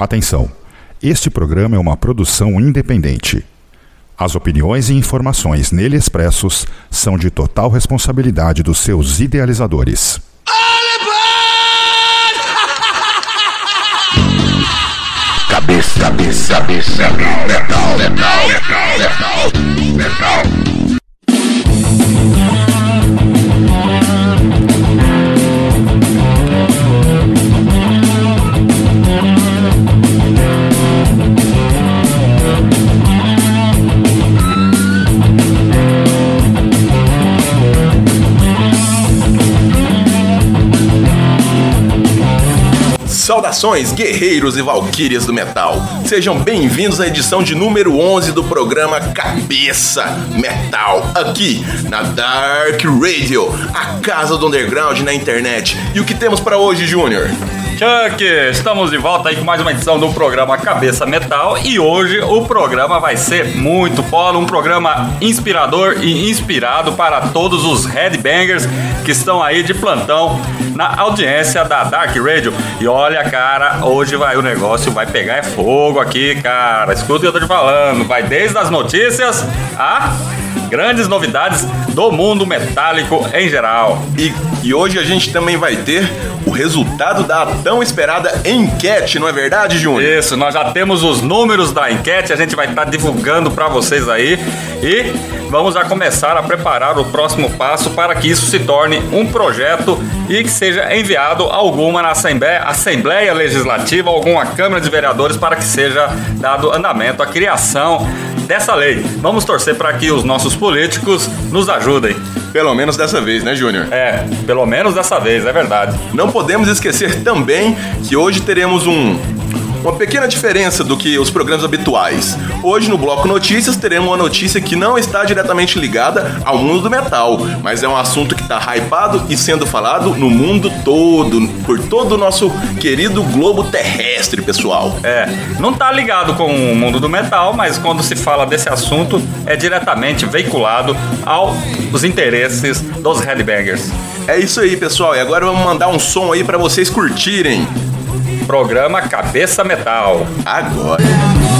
Atenção! Este programa é uma produção independente. As opiniões e informações nele expressos são de total responsabilidade dos seus idealizadores. Cabeça, cabeça, cabeça, metal, metal, metal, metal, metal, Saudações, guerreiros e valquírias do metal. Sejam bem-vindos à edição de número 11 do programa Cabeça Metal, aqui na Dark Radio, a casa do underground na internet. E o que temos para hoje, Júnior? Chuck, estamos de volta aí com mais uma edição do programa Cabeça Metal e hoje o programa vai ser muito polo, um programa inspirador e inspirado para todos os headbangers que estão aí de plantão na audiência da Dark Radio. E olha, cara, hoje vai o negócio vai pegar é fogo aqui, cara. Escuta o que eu tô te falando. Vai desde as notícias a grandes novidades do mundo metálico em geral. E, e hoje a gente também vai ter o resultado da tão esperada enquete, não é verdade, Júnior? Isso, nós já temos os números da enquete, a gente vai estar divulgando para vocês aí e vamos a começar a preparar o próximo passo para que isso se torne um projeto e que seja enviado a alguma na Assembleia, Assembleia Legislativa, alguma Câmara de Vereadores para que seja dado andamento à criação dessa lei. Vamos torcer para que os nossos políticos nos ajudem. Pelo menos dessa vez, né, Júnior? É, pelo menos dessa vez, é verdade. Não podemos esquecer também que hoje teremos um uma pequena diferença do que os programas habituais. Hoje no Bloco Notícias teremos uma notícia que não está diretamente ligada ao mundo do metal, mas é um assunto que está hypado e sendo falado no mundo todo, por todo o nosso querido globo terrestre, pessoal. É, não está ligado com o mundo do metal, mas quando se fala desse assunto é diretamente veiculado aos interesses dos headbangers. É isso aí, pessoal. E agora vamos mandar um som aí para vocês curtirem programa Cabeça Metal. Agora.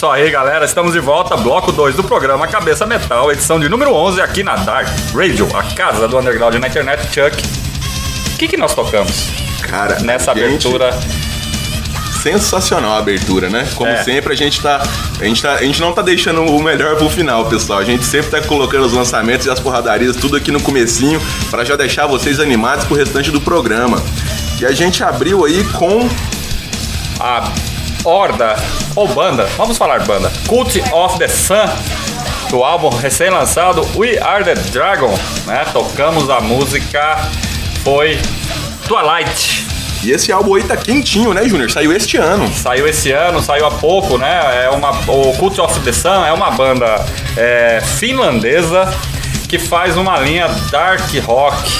Isso aí, galera. Estamos de volta, bloco 2 do programa Cabeça Metal, edição de número 11 aqui na Dark Radio, a casa do underground na internet, Chuck. O que, que nós tocamos Cara, nessa gente, abertura? Sensacional a abertura, né? Como É. sempre, a gente tá. A gente, tá, a gente não tá deixando o melhor pro final, pessoal. A gente sempre tá colocando os lançamentos e as porradarias tudo aqui no comecinho para já deixar vocês animados pro restante do programa. E a gente abriu aí com A horda, ou banda, vamos falar banda, Cult of the Sun, do álbum recém-lançado We Are the Dragon, né? Tocamos a música, foi Twilight. E esse álbum aí tá quentinho, né, Júnior? Saiu este ano. Saiu esse ano, saiu há pouco, né? É uma, o Cult of the Sun é uma banda é, finlandesa que faz uma linha dark rock,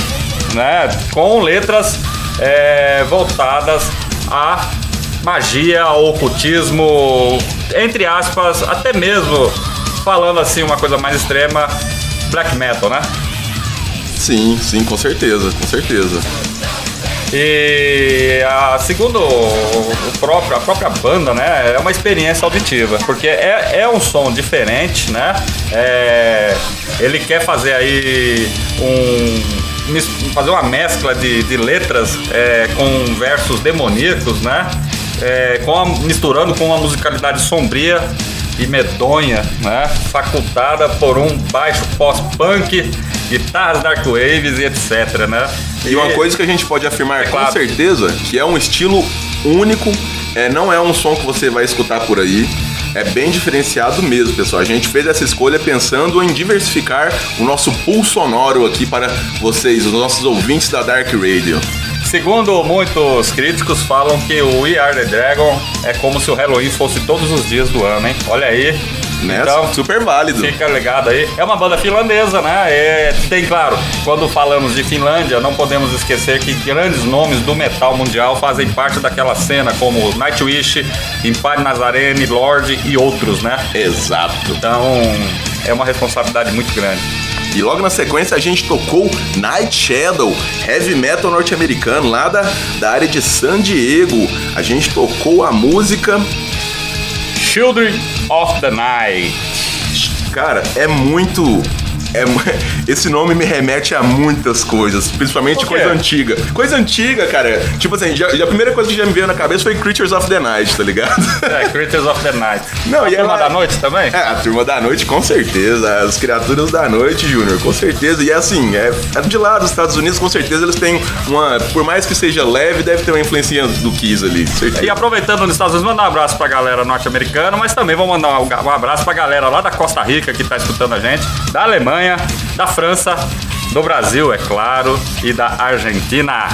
né? Com letras é, voltadas a magia, ocultismo, entre aspas, até mesmo falando assim uma coisa mais extrema, black metal, né? Sim, sim, com certeza, com certeza. E a, segundo o próprio, a própria banda, né, é uma experiência auditiva, porque é, é um som diferente, né? É, ele quer fazer aí um fazer uma mescla de, de letras é, com versos demoníacos, né? É, com a- misturando com uma musicalidade sombria e medonha, né? Facultada por um baixo pós-punk, guitarras dark waves e etc, né? E uma coisa que a gente pode afirmar com claro. certeza que é um estilo único, é, não é um som que você vai escutar por aí. É bem diferenciado mesmo, pessoal. A gente fez essa escolha pensando em diversificar o nosso pool sonoro aqui para vocês, os nossos ouvintes da Dark Radio. Segundo muitos críticos, falam que o We Are the Dragon é como se o Halloween fosse todos os dias do ano, hein? Olha aí. Né? Então, Super válido. Fica ligado aí. É uma banda finlandesa, né? É, tem, claro, quando falamos de Finlândia, não podemos esquecer que grandes nomes do metal mundial fazem parte daquela cena, como Nightwish, Empire Nazarene, Lorde e outros, né? Exato. Então, é uma responsabilidade muito grande. E logo na sequência a gente tocou Night Shadow, heavy metal norte-americano, lá da, da área de San Diego. A gente tocou a música Children of the Night. Cara, é muito. É, esse nome me remete a muitas coisas, principalmente coisa antiga. Coisa antiga, cara. Tipo assim, já- a primeira coisa que já me veio na cabeça foi Creatures of the Night, tá ligado? É, Creatures of the Night. Não, a e turma ela- da noite também? É, a turma da noite, com certeza. As criaturas da noite, Júnior, com certeza. E é assim, é, é de lá dos Estados Unidos, com certeza eles têm uma. Por mais que seja leve, deve ter uma influência do Kiss ali, certeza. E aproveitando nos Estados Unidos, mandar um abraço pra galera norte-americana, mas também vou mandar um, um abraço pra galera lá da Costa Rica que tá escutando a gente, da Alemanha, da França, do Brasil, é claro, e da Argentina.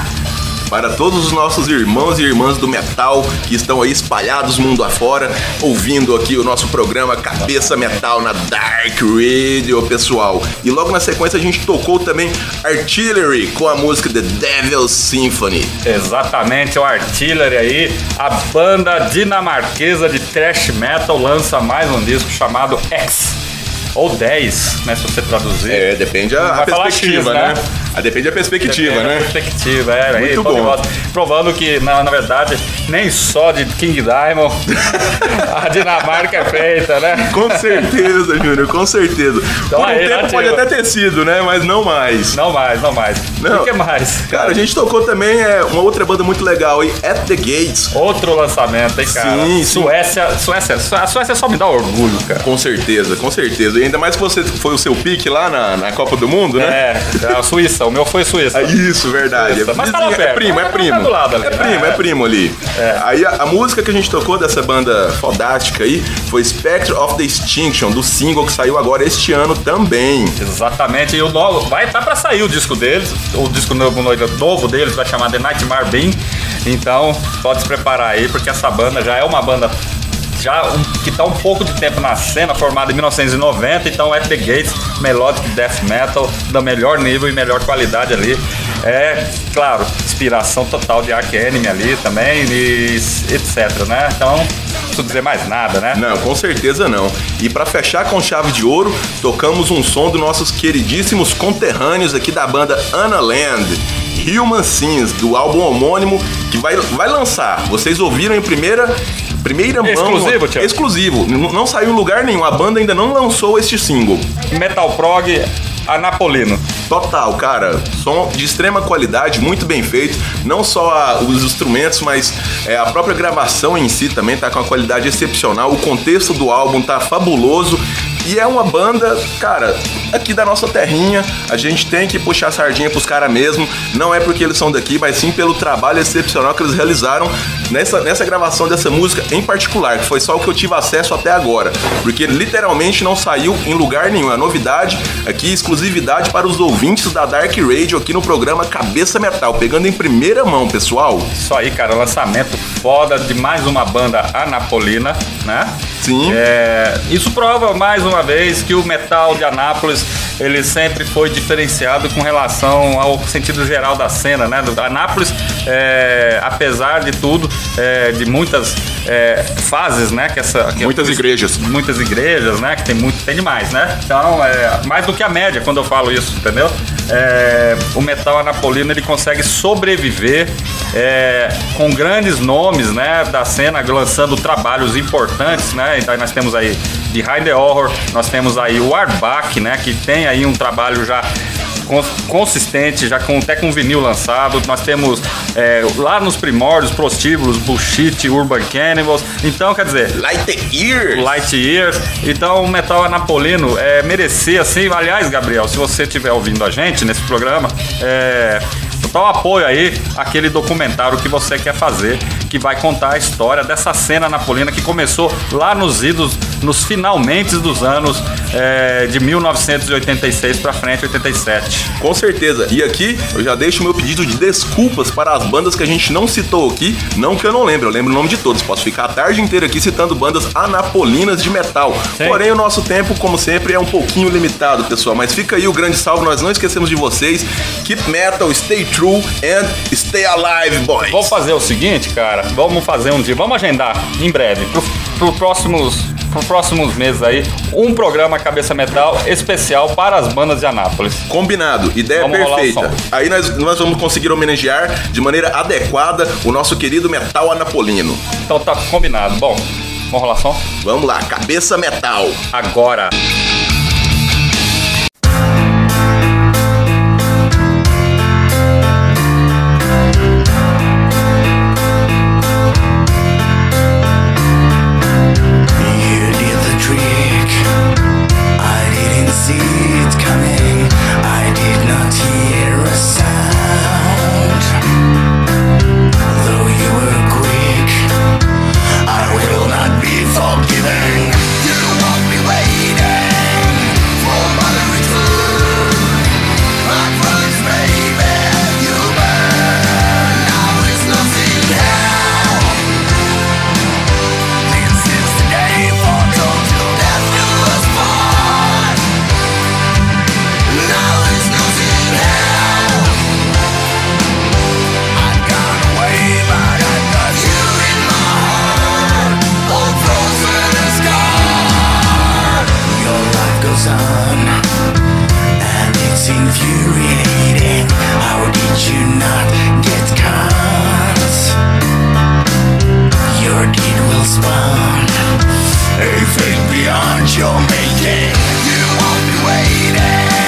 Para todos os nossos irmãos e irmãs do metal que estão aí espalhados mundo afora, ouvindo aqui o nosso programa Cabeça Metal na Dark Radio, pessoal. E logo na sequência a gente tocou também Artillery com a música The Devil's Symphony. Exatamente, o Artillery aí, a banda dinamarquesa de thrash metal lança mais um disco chamado X. Ou 10, né? Se você traduzir. É, depende a, a perspectiva, X, né? né? Ah, depende da perspectiva, Depende da né? Perspectiva, é, aí, Muito pô, bom. negócio. Provando que, na, na verdade, nem só de King Diamond a Dinamarca é feita, né? Com certeza, Júnior, com certeza. Então Por um aí, tempo né, pode até ter sido, né? Mas não mais. Não mais, não mais. Não. O que mais? Cara, a gente tocou também é, uma outra banda muito legal aí, At The Gates. Outro lançamento, hein, cara? Sim, sim. Suécia, Suécia, a Suécia só me dá orgulho, cara. Com certeza, com certeza. E ainda mais que você foi o seu pique lá na, na Copa do Mundo, né? É, a Suíça, o meu foi Suíça. É Isso, verdade. Suíça. Mas tá lá Vizinho, é perto. primo, é Tá primo. do lado ali. É primo, é É. primo ali. Aí a, a música que a gente tocou dessa banda fodástica aí foi Spectre of the Extinction, do single que saiu agora este ano também. Exatamente, e o novo, vai estar pra sair o disco deles, o disco novo, novo deles vai chamar The Nightmare Bean, então pode se preparar aí, porque essa banda já é uma banda já um- que tá um pouco de tempo na cena, formada em 1990, então At The Gates, Melodic Death Metal, da melhor nível e melhor qualidade ali, é, claro, inspiração total de Ark Enemy ali também, e etc, né, então preciso dizer mais nada, né? Não, com certeza não. E pra fechar com chave de ouro, tocamos um som dos nossos queridíssimos conterrâneos aqui da banda Anna Land. Human Sins, do álbum homônimo, que vai, vai lançar. Vocês ouviram em primeira, primeira mão. Exclusivo, Thiago? Exclusivo. N- Não saiu em lugar nenhum. A banda ainda não lançou este single. Metal Prog Anapolino. Total, cara. Som de extrema qualidade, muito bem feito. Não só a- os instrumentos, mas é, a própria gravação em si também tá com uma qualidade excepcional. O contexto do álbum tá fabuloso. E é uma banda, cara, aqui da nossa terrinha. A gente tem que puxar a sardinha pros caras mesmo. Não é porque eles são daqui, mas sim pelo trabalho excepcional que eles realizaram nessa, nessa gravação dessa música em particular, que foi só o que eu tive acesso até agora. Porque literalmente não saiu em lugar nenhum. É novidade aqui, exclusividade para os ouvintes da Dark Radio aqui no programa Cabeça Metal, pegando em primeira mão, pessoal. Isso aí, cara, lançamento foda de mais uma banda anapolina, né? Sim. É, isso prova mais uma vez que o metal de Anápolis ele sempre foi diferenciado com relação ao sentido geral da cena, né? Do- Anápolis, é, apesar de tudo, é, de muitas é, fases, né? Que essa, que Muitas igrejas. muitas igrejas, né? Que tem muito, tem demais, né? Então, é mais do que a média quando eu falo isso, entendeu? É, o metal anapolino ele consegue sobreviver é, com grandes nomes, né? Da cena lançando trabalhos importantes, né? Então nós temos aí The Horror, nós temos aí o Arbach, né? Que tem aí um trabalho já cons- consistente, já com, até com vinil lançado. Nós temos é, lá nos primórdios, Prostíbulos, Bullshit, Urban Cannibals. Então, quer dizer, Light Years. Light Years. Então, o metal anapolino é, merecia, assim. Aliás, Gabriel, se você estiver ouvindo a gente nesse programa, é, total apoio aí àquele documentário que você quer fazer, que vai contar a história dessa cena napolina que começou lá nos idos, nos finalmente dos anos é, de 1986 pra frente, 87. Com certeza. E aqui eu já deixo o meu pedido de desculpas para as bandas que a gente não citou aqui. Não que eu não lembre, eu lembro o nome de todos. Posso ficar a tarde inteira aqui citando bandas anapolinas de metal. Sim. Porém, o nosso tempo, como sempre, é um pouquinho limitado, pessoal. Mas fica aí o grande salve, nós não esquecemos de vocês. Keep metal, stay true and stay alive, boys. Vamos fazer o seguinte, cara. Vamos fazer um dia. Vamos agendar em breve, pro, pro próximos, pro próximos meses aí, um programa Cabeça Metal especial para as bandas de Anápolis. Combinado, ideia Vamos perfeita. Aí nós, nós vamos conseguir homenagear de maneira adequada o nosso querido metal anapolino. Então tá combinado. Bom, vamos rolar som? Vamos lá, cabeça metal. Agora. You won't be waiting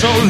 so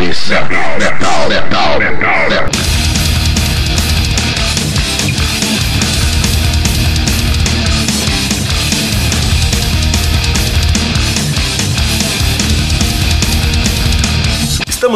Cabeça, cabeça, metal, metal, metal,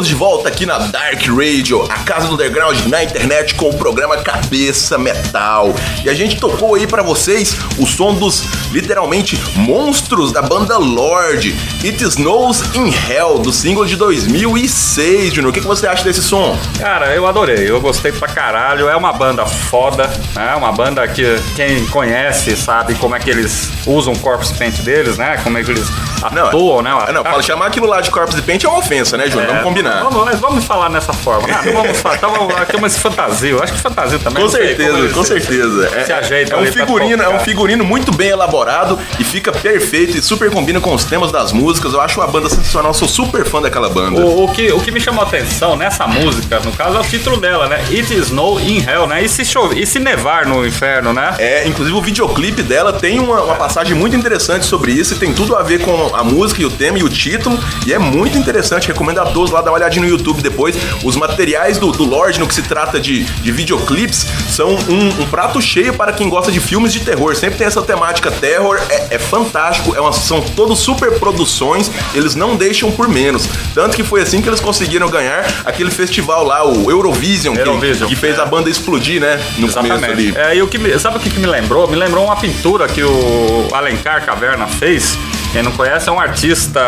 Estamos de volta aqui na Dark Radio, a casa do underground na internet com o programa Cabeça Metal. E a gente tocou aí pra vocês o som dos literalmente monstros da banda Lorde, It Snows in Hell, do single de 2006. Junior, o que, que você acha desse som? Cara, eu adorei, eu gostei pra caralho. É uma banda foda, né? Uma banda que quem conhece sabe como é que eles usam o corpse paint deles, né? Como é que eles Não, atuam, né? Ah, não, fala, chamar aquilo lá de Corpse de Paint é uma ofensa, né, Júnior? É, Vamos combinar. Vamos, nós vamos falar nessa forma. Ah, não vamos falar. Então, aqui é uma fantasia. Eu acho que fantasia também. Com sei certeza, como com certeza. É, se ajeita é um figurino, é um figurino muito bem elaborado e fica perfeito e super combina com os temas das músicas. Eu acho uma banda sensacional, sou super fã daquela banda. O, o que, o que me chamou a atenção nessa música, no caso, é o título dela, né? It is Snow in Hell, né? E se, chover, e se nevar no inferno, né? É, inclusive o videoclipe dela tem uma, uma passagem muito interessante sobre isso e tem tudo a ver com a música e o tema e o título. E é muito interessante, recomendo a todos lá dar uma olhadinha no YouTube depois. Os materiais do, do Lorde no que se trata de, de videoclipes são um, um prato cheio para quem gosta de filmes de terror. Sempre tem essa temática terror, é, é fantástico, é uma, são todos super produções, eles não deixam por menos. Tanto que foi assim que eles conseguiram ganhar aquele festival lá, o Eurovision, que- Eurovision, que, fez é. a banda explodir, né? No começo ali. Exatamente. É, e o que me- sabe o que, que me lembrou? Me lembrou uma pintura que o Alencar Caverna fez. Quem não conhece é um artista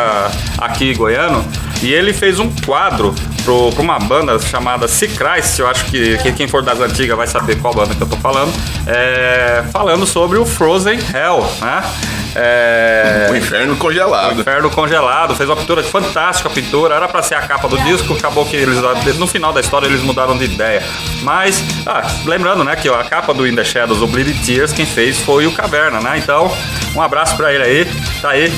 aqui goiano. E ele fez um quadro para uma banda chamada Christ. Eu acho que, que quem for das antigas vai saber qual banda que eu tô falando. É, falando sobre o Frozen Hell, né? É, O inferno o congelado. Inferno Congelado, fez uma pintura fantástica, a pintura, era pra ser a capa do disco, acabou que eles, no final da história, eles mudaram de ideia. Mas, ah, lembrando, né, que a capa do In The Shadows, o Bleeding Tears, quem fez foi o Caverna, né? Então, um abraço pra ele aí, tá aí.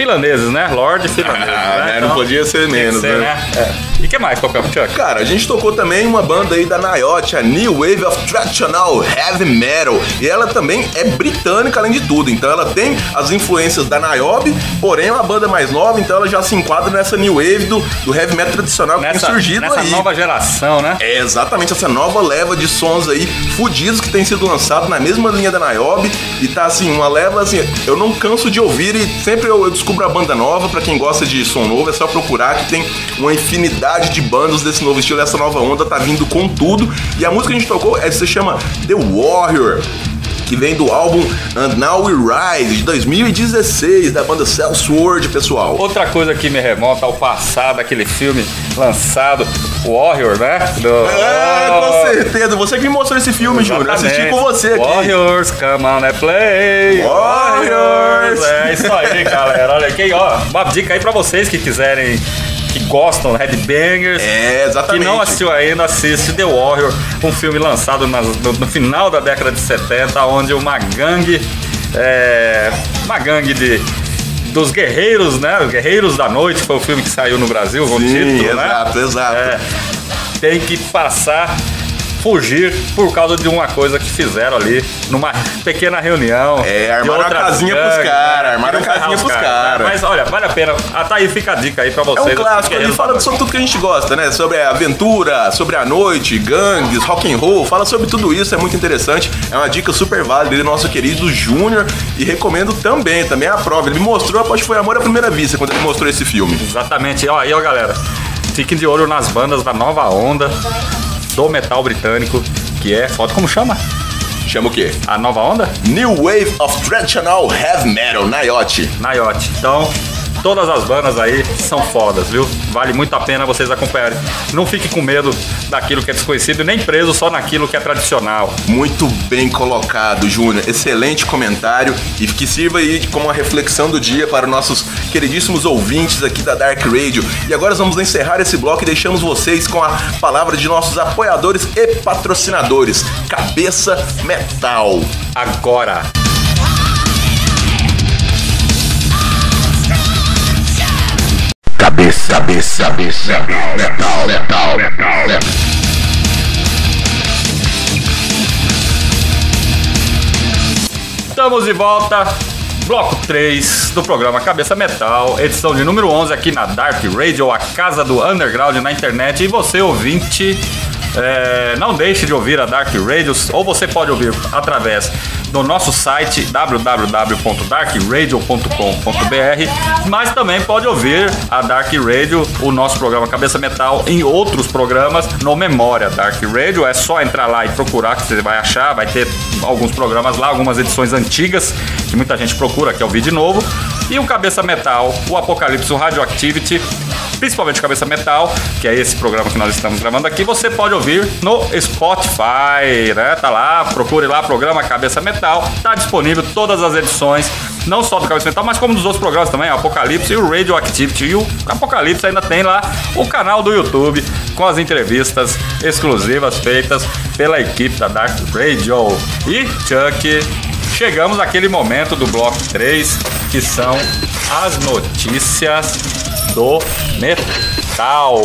Finlandeses, né? Lorde finlandês. Ah, né? né, não podia ser menos, ser, né? É. E que mais, Copel Chuck? Cara, a gente tocou também uma banda aí da Niote, a New Wave of Traditional Heavy Metal. E ela também é britânica, além de tudo. Então ela tem as influências da Niobe, porém é uma banda mais nova, então ela já se enquadra nessa New Wave do, do heavy metal tradicional que Nessa, tem surgido nessa aí. nova geração, né? É exatamente essa nova leva de sons aí fudidos que tem sido lançado na mesma linha da Niobe e tá assim, uma leva assim, eu não canso de ouvir e sempre eu, eu descubro a banda nova, pra quem gosta de som novo, é só procurar que tem uma infinidade de bandas desse novo estilo, essa nova onda tá vindo com tudo. E a música que a gente tocou é, se chama The Warrior. Que vem do álbum And Now We Rise, de 2016, da banda Sword, pessoal. Outra coisa que me remonta ao passado, aquele filme lançado, Warrior, né? Do... É, com certeza. Você que me mostrou esse filme, Júnior. Eu Assisti com você aqui. Warriors, come on and play. Warriors. É isso aí, galera. Olha aqui, ó. Uma dica aí pra vocês que quiserem, que gostam, Headbangers. É, exatamente. Que não assistiu ainda, assiste The Warrior, um filme lançado no, no final da década de 70, onde uma gangue, é, uma gangue de dos guerreiros, né? Os Guerreiros da Noite foi o filme que saiu no Brasil, com Sim, título, né? exato, exato. É, tem que passar, fugir por causa de uma coisa que fizeram ali numa pequena reunião. É, armaram a casinha pros gangues, cara, né? armaram a casinha os pros caras, cara. Mas olha, vale a pena. Ah, tá aí, fica a dica aí pra É vocês. um clássico, ele fala sobre tudo que a gente gosta, né? Sobre a aventura, sobre a noite, gangues, rock and roll, fala sobre tudo isso, é muito interessante. É uma dica super válida do nosso querido Júnior e recomendo também, também a prova. Ele me mostrou, acho que foi amor à primeira vista quando ele mostrou esse filme. Exatamente. Ó, aí, ó, galera. Fiquem de olho nas bandas da nova onda do metal britânico, que é foda. Como chama? Chama o quê? A nova onda? New Wave of Traditional Heavy Metal, Nayote. Nayote. Então, todas as bandas aí são fodas, viu? Vale muito a pena vocês acompanharem. Não fique com medo daquilo que é desconhecido, nem preso só naquilo que é tradicional. Muito bem colocado, Júnior. Excelente comentário e que sirva aí como uma reflexão do dia para os nossos queridíssimos ouvintes aqui da Dark Radio. E agora vamos encerrar esse bloco e deixamos vocês com a palavra de nossos apoiadores e patrocinadores. Cabeça Metal. Agora. Cabeça, cabeça, cabeça, metal, metal, metal, metal. Estamos de volta Bloco 3 do programa Cabeça Metal, edição de número 11 aqui na Dark Radio, a casa do underground na internet. E você, ouvinte, é, não deixe de ouvir a Dark Radio, ou você pode ouvir através do nosso site www.darkradio.com.br, mas também pode ouvir a Dark Radio, o nosso programa Cabeça Metal, em outros programas no Memória Dark Radio. É só entrar lá e procurar que você vai achar, vai ter alguns programas lá, algumas edições antigas que muita gente procura, que é o vídeo novo. E o Cabeça Metal, o Apocalipse, o Radioactivity, principalmente Cabeça Metal, que é esse programa que nós estamos gravando aqui, você pode ouvir no Spotify, né? Tá lá, procure lá, programa Cabeça Metal, tá disponível todas as edições, não só do Cabeça Metal, mas como dos outros programas também, Apocalipse e o Radioactivity. E o Apocalipse ainda tem lá o canal do YouTube com as entrevistas exclusivas feitas pela equipe da Dark Radio. E Chuck, chegamos àquele momento do bloco 3, que são as notícias do metal.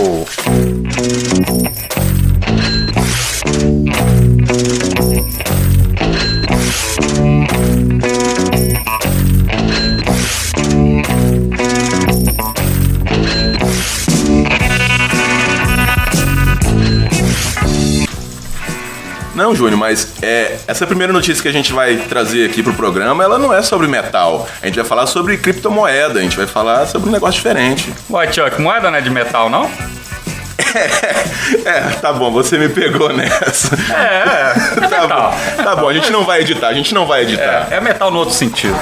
Não, Júnior, mas é, essa primeira notícia que a gente vai trazer aqui pro programa, ela não é sobre metal. A gente vai falar sobre criptomoeda, a gente vai falar sobre um negócio diferente. Uai, Chuck, moeda não é de metal, não? É, tá bom, você me pegou nessa. É, é Tá metal. bom, tá bom, a gente não vai editar, a gente não vai editar. É, é metal no outro sentido.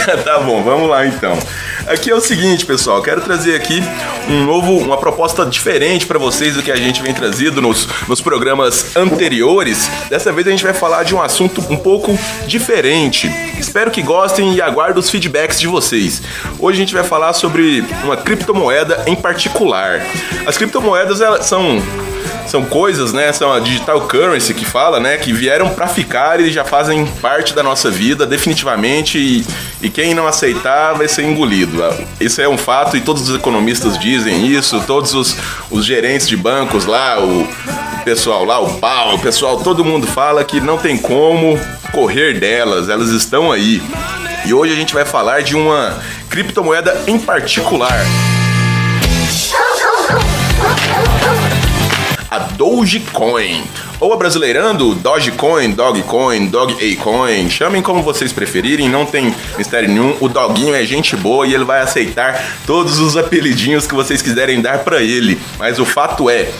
tá bom, vamos lá então. Aqui é o seguinte, pessoal, quero trazer aqui um novo, uma proposta diferente para vocês do que a gente vem trazido nos, nos programas anteriores. Dessa vez a gente vai falar de um assunto um pouco diferente. Espero que gostem e aguardo os feedbacks de vocês. Hoje a gente vai falar sobre uma criptomoeda em particular. As criptomoedas elas são são coisas, né? São a digital currency que fala, né? Que vieram para ficar e já fazem parte da nossa vida definitivamente e, e quem não aceitar vai ser engolido. Isso é um fato e todos os economistas dizem isso, todos os, os gerentes de bancos lá, o, o pessoal lá, o Paulo, o pessoal, todo mundo fala que não tem como correr delas, elas estão aí. E hoje a gente vai falar de uma criptomoeda em particular. A Dogecoin. Ou abrasileirando, Dogecoin, Dogcoin, Dog-A-Coin, chamem como vocês preferirem, não tem mistério nenhum. O Doguinho é gente boa e ele vai aceitar todos os apelidinhos que vocês quiserem dar para ele. Mas o fato é,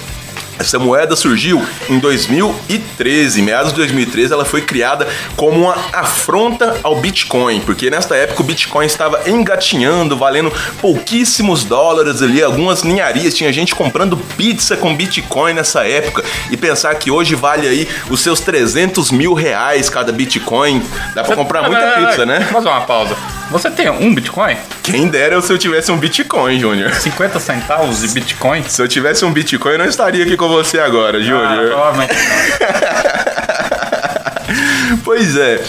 essa moeda surgiu em 2013, meados de 2013, ela foi criada como uma afronta ao Bitcoin, porque nesta época o Bitcoin estava engatinhando, valendo pouquíssimos dólares ali, algumas ninharias, tinha gente comprando pizza com Bitcoin nessa época, e pensar que hoje vale aí os seus 300 mil reais cada Bitcoin, dá pra comprar muita pizza, né? Vamos fazer uma pausa. Você tem um Bitcoin? Quem dera se eu tivesse um Bitcoin, Júnior. 50 centavos de Bitcoin? Se eu tivesse um Bitcoin, eu não estaria aqui com você agora, Ah, Júnior. não. Pois é.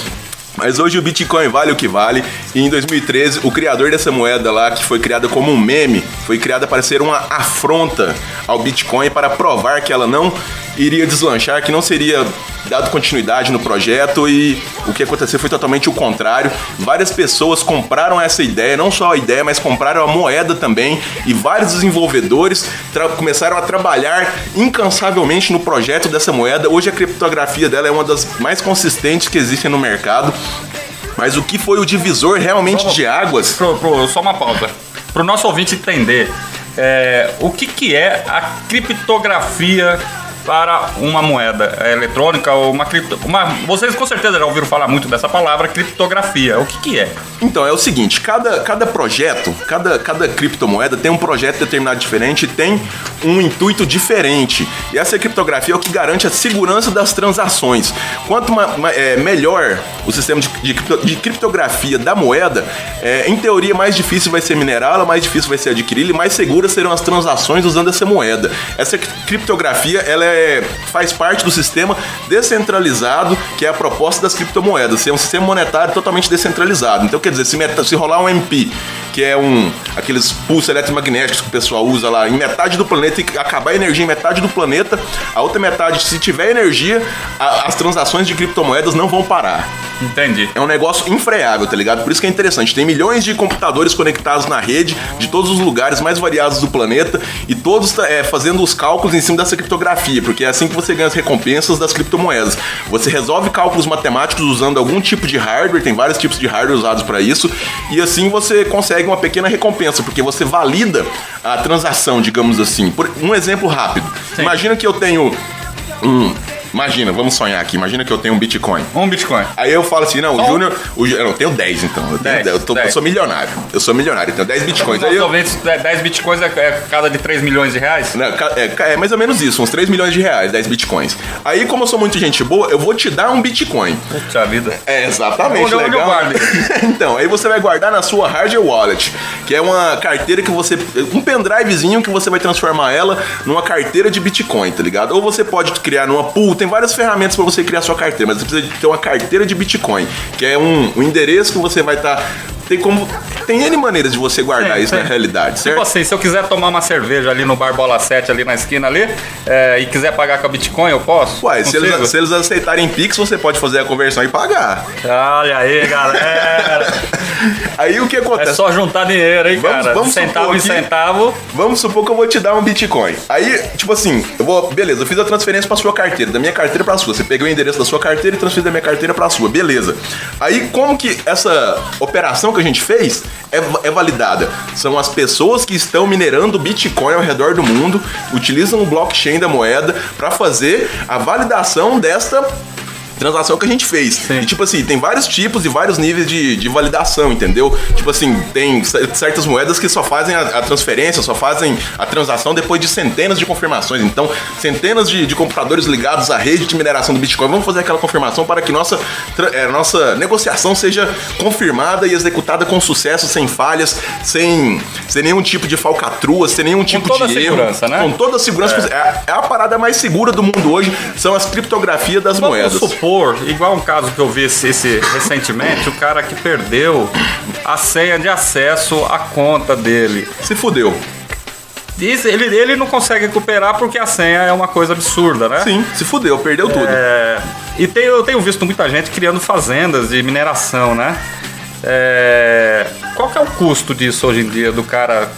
Mas hoje o Bitcoin vale o que vale. E em 2013, o criador dessa moeda lá, que foi criada como um meme, foi criada para ser uma afronta ao Bitcoin para provar que ela não iria deslanchar, que não seria dado continuidade no projeto e o que aconteceu foi totalmente o contrário. Várias pessoas compraram essa ideia, não só a ideia, mas compraram a moeda também e vários desenvolvedores começaram a trabalhar incansavelmente no projeto dessa moeda. Hoje a criptografia dela é uma das mais consistentes que existem no mercado. Mas o que foi o divisor realmente de águas? Pro- pro- só uma pausa. Para o nosso ouvinte entender é, o que, que é a criptografia para uma moeda é eletrônica ou uma cripto. Uma, vocês com certeza já ouviram falar muito dessa palavra, criptografia. O que, que é? Então, é o seguinte, cada, cada projeto, cada, cada criptomoeda tem um projeto determinado diferente, tem um intuito diferente. E essa criptografia é o que garante a segurança das transações. Quanto ma- ma- é, melhor o sistema de, de de criptografia da moeda, é, em teoria mais difícil vai ser minerá-la, mais difícil vai ser adquiri-la e mais seguras serão as transações usando essa moeda. Essa cri- criptografia, ela é é, faz parte do sistema descentralizado, que é a proposta das criptomoedas, ser um sistema monetário totalmente descentralizado. Então, quer dizer, se, meta- se rolar um MP, que é um aqueles pulsos eletromagnéticos que o pessoal usa lá em metade do planeta e acabar a energia em metade do planeta, a outra metade, se tiver energia, a- as transações de criptomoedas não vão parar. Entendi. É um negócio infreável, tá ligado? Por isso que é interessante. Tem milhões de computadores conectados na rede, de todos os lugares mais variados do planeta, e todos é, fazendo os cálculos em cima dessa criptografia, porque é assim que você ganha as recompensas das criptomoedas. Você resolve cálculos matemáticos usando algum tipo de hardware, tem vários tipos de hardware usados para isso, e assim você consegue uma pequena recompensa, porque você valida a transação, digamos assim. Por um exemplo rápido. Imagina que eu tenho um. Imagina, vamos sonhar aqui. Imagina que eu tenho um Bitcoin. Um Bitcoin. Aí eu falo assim, não, Só? Júnior. o Jú- Eu não tenho 10, então. Eu, tenho 10, 10, eu, tô- eu 10. sou milionário. Eu sou milionário, eu tenho 10 bitcoins. Aí eu, ouvintes, 10 Bitcoins é, é cada de 3 milhões de reais? Não, é, é mais ou menos isso, uns 3 milhões de reais, 10 bitcoins. Aí, como eu sou muito gente boa, eu vou te dar um bitcoin. Puxa vida. É, exatamente, Onde- onde eu legal. guardo? então, aí você vai guardar na sua hardware wallet, que é uma carteira que você... Um pendrivezinho que você vai transformar ela numa carteira de bitcoin, tá ligado? Ou você pode criar numa pool, tem várias ferramentas pra você criar sua carteira, mas você precisa ter uma carteira de bitcoin, que é um, um endereço que você vai estar... tem como... Tem N maneiras de você guardar Tem, isso tem. na realidade, certo? Tipo assim, se eu quiser tomar uma cerveja ali no Bar Bola 7, ali na esquina ali, é, e quiser pagar com a Bitcoin, eu posso? Uai, se eles, se eles aceitarem Pix, você pode fazer a conversão e pagar. Olha aí, galera. Aí o que É acontece? só juntar dinheiro, hein, Vamos- cara? vamos centavo em centavo. Vamos supor que eu vou te dar um Bitcoin. Aí, tipo assim, eu vou. Beleza, eu fiz a transferência pra sua carteira, da minha carteira pra sua. Você pegou o endereço da sua carteira e transferiu da minha carteira pra sua. Beleza. Aí, como que essa operação que a gente fez é, é validada? São as pessoas que estão minerando Bitcoin ao redor do mundo, utilizam o blockchain da moeda pra fazer a validação desta transação que a gente fez. Sim. E, tipo assim, tem vários tipos e vários níveis de, de validação, entendeu? Tipo assim, tem cer- certas moedas que só fazem a, a transferência, só fazem a transação depois de centenas de confirmações. Então, centenas de, de computadores ligados à rede de mineração do Bitcoin vão fazer aquela confirmação para que nossa, eh, nossa negociação seja confirmada e executada com sucesso, sem falhas, sem, sem nenhum tipo de falcatrua, sem nenhum tipo toda de a erro. segurança, né? Com toda a segurança. É. a- é a parada mais segura do mundo hoje, são as criptografias das Vamos moedas. supor, igual um caso que eu vi esse, esse recentemente, o cara que perdeu a senha de acesso à conta dele. Se fudeu. Diz, ele, ele não consegue recuperar porque a senha é uma coisa absurda, né? Sim, se fudeu, perdeu tudo. É, e tem- eu tenho visto muita gente criando fazendas de mineração, né? É, qual que é o custo disso hoje em dia do cara?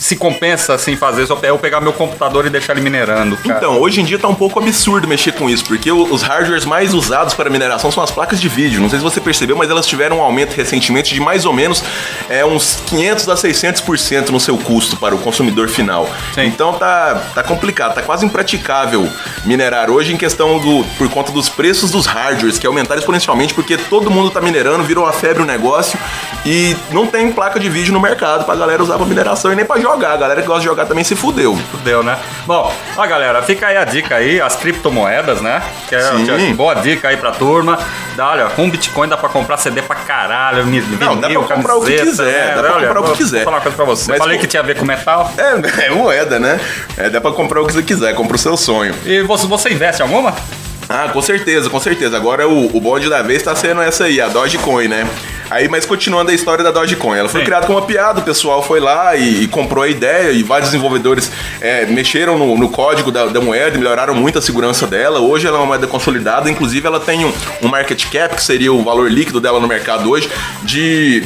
Se compensa assim fazer, só eu pegar meu computador e deixar ele minerando. cara? Então, hoje em dia tá um pouco absurdo mexer com isso, porque os hardwares mais usados para mineração são as placas de vídeo. Não sei se você percebeu, mas elas tiveram um aumento recentemente de mais ou menos é, uns 500 a 600% no seu custo para o consumidor final. Sim. Então tá, tá complicado, tá quase impraticável minerar hoje em questão do por conta dos preços dos hardwares que aumentaram exponencialmente porque todo mundo tá minerando, virou uma febre o negócio e não tem placa de vídeo no mercado pra galera usar pra mineração e nem pra jogar. A galera que gosta de jogar também se fudeu. Fudeu, né? Bom, ó galera, fica aí a dica aí, as criptomoedas, né? Que é Sim. boa dica aí pra turma. Dá, olha, com Bitcoin dá pra comprar CD pra caralho, vinil, Não, dá pra comprar o que quiser, né? dá pra Olha, comprar o que vou quiser. falar uma coisa pra você. Mas, Falei que tinha a ver com metal. É, é moeda, né? É, dá pra comprar o que você quiser, compra o seu sonho. E você, você investe em alguma? Ah, com certeza, com certeza. Agora o, o bonde da vez tá sendo essa aí, a Dogecoin, né? Aí, mas continuando a história da Dogecoin, ela foi Sim. criada como uma piada, o pessoal foi lá e, e comprou a ideia e vários desenvolvedores é, mexeram no, no código da, da moeda melhoraram muito a segurança dela. Hoje ela é uma moeda consolidada, inclusive ela tem um, um market cap, que seria o valor líquido dela no mercado hoje, de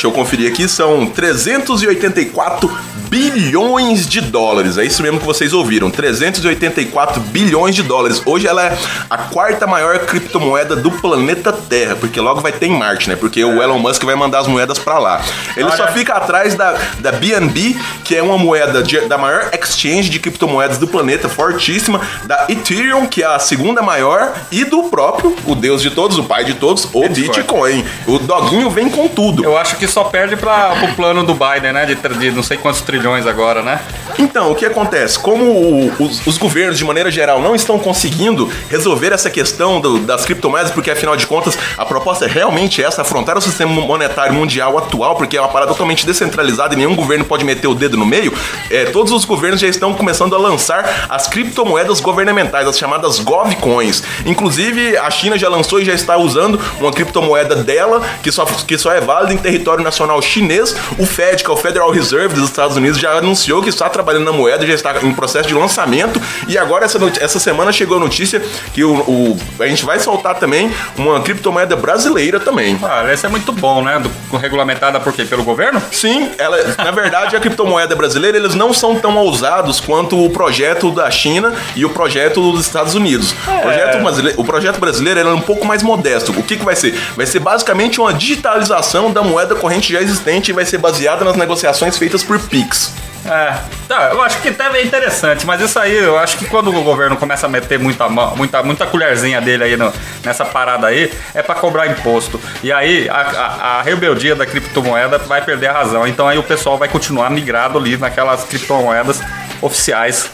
Deixa eu conferir aqui, são 384 bilhões de dólares. É isso mesmo que vocês ouviram, 384 bilhões de dólares. Hoje ela é a quarta maior criptomoeda do planeta Terra, porque logo vai ter em Marte, né? Porque o Elon Musk vai mandar as moedas pra lá. Ele Olha. só fica atrás da, da BNB, que é uma moeda de- da maior exchange de criptomoedas do planeta, fortíssima, da Ethereum, que é a segunda maior, e do próprio, o deus de todos, o pai de todos, o Bitcoin. Bitcoin. O doguinho vem com tudo. Eu acho que só perde para o plano do Biden, né? De, de não sei quantos trilhões agora, né? Então, o que acontece? Como o- os, os governos, de maneira geral, não estão conseguindo resolver essa questão do- das criptomoedas, porque afinal de contas a proposta é realmente essa, afrontar o sistema monetário mundial atual, porque é uma parada totalmente descentralizada e nenhum governo pode meter o dedo no meio, é, todos os governos já estão começando a lançar as criptomoedas governamentais, as chamadas GovCoins. Inclusive, a China já lançou e já está usando uma criptomoeda dela, que só, que só é válida em território nacional chinês. O Fed, que é o Federal Reserve dos Estados Unidos, já anunciou que está trabalhando na moeda, já está em processo de lançamento. E agora, essa, essa semana, chegou a notícia que o, o- a gente vai soltar também uma criptomoeda brasileira também. Ah, essa é muito bom, né? Do, regulamentada por quê? Pelo governo? Sim, ela, na verdade, a criptomoeda brasileira, eles não são tão ousados quanto o projeto da China e o projeto dos Estados Unidos. O, projeto brasileiro, o projeto brasileiro é um pouco mais modesto. O que, que vai ser? Vai ser basicamente uma digitalização da moeda corrente já existente e vai ser baseada nas negociações feitas por Pix. É, tá, eu acho que até é interessante, mas isso aí, eu acho que quando o governo começa a meter muita, mão- muita, muita colherzinha dele aí no- nessa parada aí, é pra cobrar imposto. E aí a, a, a rebeldia da criptomoeda vai perder a razão. Então aí o pessoal vai continuar migrado ali naquelas criptomoedas oficiais,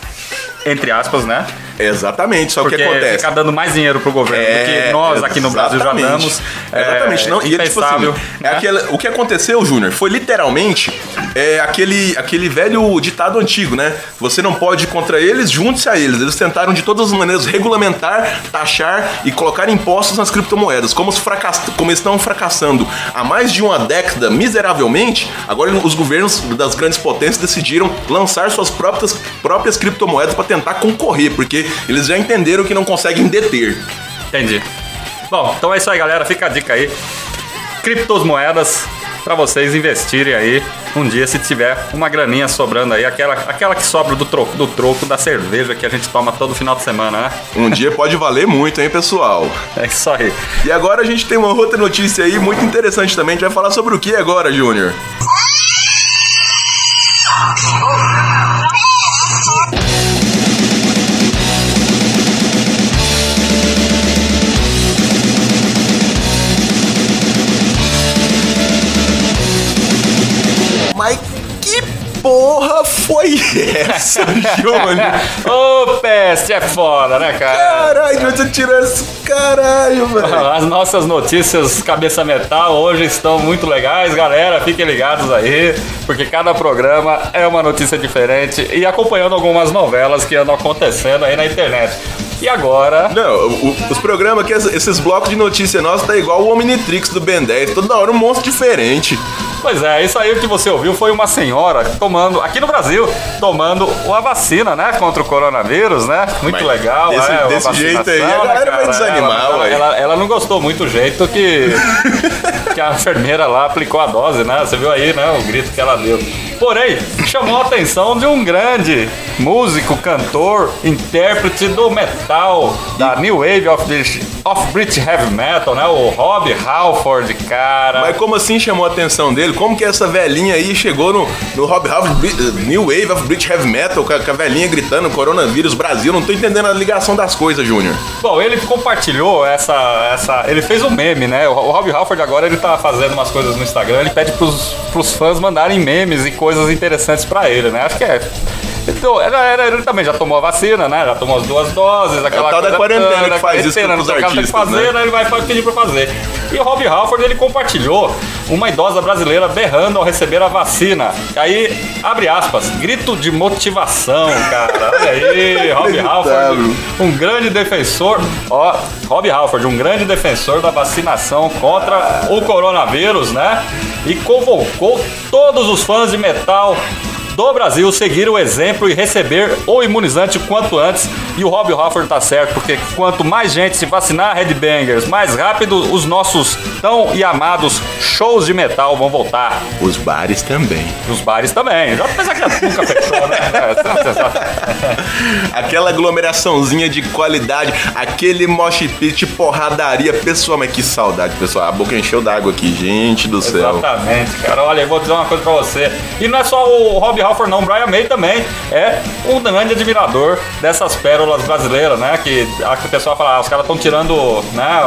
entre aspas, né? Exatamente, só Porque que acontece? fica dando mais dinheiro pro governo do que nós aqui no Brasil já exatamente. damos. É, Exatamente. Não, e é, tipo assim, é né? aquela- o que aconteceu, Júnior, foi literalmente é, aquele, aquele velho ditado antigo, né? Você não pode ir contra eles, junte-se a eles. Eles tentaram de todas as maneiras regulamentar, taxar e colocar impostos nas criptomoedas. Como, os fracass... como estão fracassando há mais de uma década miseravelmente, agora os governos das grandes potências decidiram lançar suas próprias, próprias criptomoedas para tentar concorrer, porque eles já entenderam que não conseguem deter. Entendi. Bom, então é isso aí, galera. Fica a dica aí. Criptomoedas para vocês investirem aí um dia se tiver uma graninha sobrando aí, aquela, aquela que sobra do troco, do troco da cerveja que a gente toma todo final de semana, né? Um dia pode valer muito, hein, pessoal? É isso aí. E agora a gente tem uma outra notícia aí muito interessante também. A gente vai falar sobre o que agora, Júnior? Porra foi essa, Júnior? Ô, peste, é foda, né, cara? Caralho, de onde você tirou esse caralho, velho? As nossas notícias cabeça metal hoje estão muito legais, galera. Fiquem ligados aí, porque cada programa é uma notícia diferente e acompanhando algumas novelas que andam acontecendo aí na internet. E agora, Não, o- os programas aqui, esses blocos de notícia nossos, tá igual o Omnitrix do Ben 10. Toda hora um monstro diferente. Pois é, isso aí que você ouviu foi uma senhora tomando, aqui no Brasil, tomando uma vacina, né, contra o coronavírus, né? Muito Mas legal, desse- é, desse jeito aí, a né, galera vai desanimar, ela, ué. ela, ela não gostou muito do jeito que, que a enfermeira lá aplicou a dose, né? Você viu aí, né, o grito que ela deu. Porém, chamou a atenção de um grande músico, cantor, intérprete do metal, da New Wave of, British, of British Heavy Metal, né? O Rob Halford, cara. Mas como assim chamou a atenção dele? Como que essa velhinha aí chegou no, no Rob Halford New Wave of British Heavy Metal, com a, com a velhinha gritando coronavírus Brasil? Não tô entendendo a ligação das coisas, Júnior. Bom, ele compartilhou essa, essa. Ele fez um meme, né? O o Rob Halford agora ele tá fazendo umas coisas no Instagram, ele pede pros, pros fãs mandarem memes e coisas interessantes pra ele, né? Acho que é. Então, era- ele também já tomou a vacina, né? Já tomou as duas doses, aquela É tal da coisa quarentena que faz isso quarentena, pros não sei o que ela tem que artistas, fazer, né? né? Ele vai pedir pra fazer. E o Rob Halford, ele compartilhou uma idosa brasileira berrando ao receber a vacina. Aí, abre aspas, grito de motivação, cara. Olha aí, Rob Halford, um grande defensor, ó, Rob Halford, um grande defensor da vacinação contra o coronavírus, né? E convocou todos os fãs de metal do Brasil seguir o exemplo e receber o imunizante o quanto antes. E o Rob Halford tá certo, porque quanto mais gente se vacinar, Headbangers, mais rápido os nossos tão e amados shows de metal vão voltar. Os bares também. Os bares também. Já pensa que nunca fechou, né? Aquela aglomeraçãozinha de qualidade, aquele mosh pit porradaria. Pessoal, mas que saudade, pessoal. A boca encheu d'água aqui, gente do céu. Exatamente, cara. Olha, eu vou dizer uma coisa pra você. E não é só o Rob Halford, não. O Brian May também é um grande admirador dessas pérolas brasileiras, né? Que a que o pessoal fala, ah, os caras estão tirando né,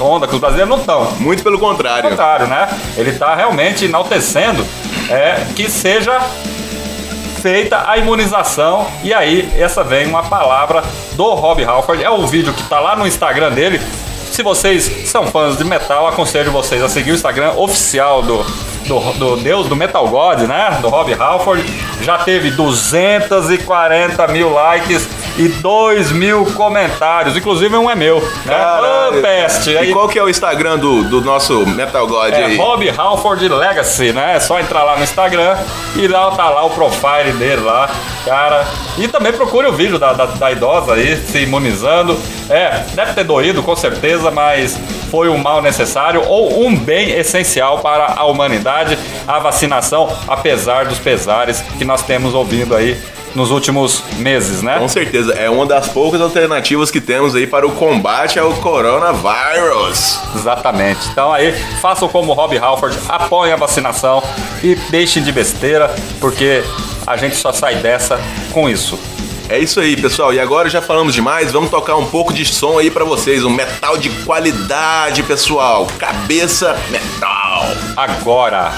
onda que os brasileiros não estão. Muito pelo contrário. Pelo contrário, né? Ele tá realmente enaltecendo é, que seja feita a imunização. E aí, essa vem uma palavra do Rob Halford. É o vídeo que tá lá no Instagram dele. Se vocês são fãs de metal, aconselho vocês a seguir o Instagram oficial do, do, do Deus do Metal God, né? Do Rob Halford. Já teve 240 mil likes e 2 mil comentários. Inclusive um é meu, né? Ô, peste! E Aí, qual que é o Instagram do, do nosso Metal God é aí? Rob Halford Legacy, né? É só entrar lá no Instagram e lá tá lá o profile dele lá, cara. E também procure o vídeo da, da, da idosa aí se imunizando. É, deve ter doído com certeza, mas foi um mal necessário ou um bem essencial para a humanidade, a vacinação, apesar dos pesares que nós temos ouvindo aí nos últimos meses, né? Com certeza, é uma das poucas alternativas que temos aí para o combate ao coronavírus. Exatamente. Então aí, façam como o Rob Halford, apoiem a vacinação e deixem de besteira, porque a gente só sai dessa com isso. É isso aí, pessoal. E agora já falamos demais, vamos tocar um pouco de som aí pra vocês, um metal de qualidade, pessoal. Cabeça metal. Agora.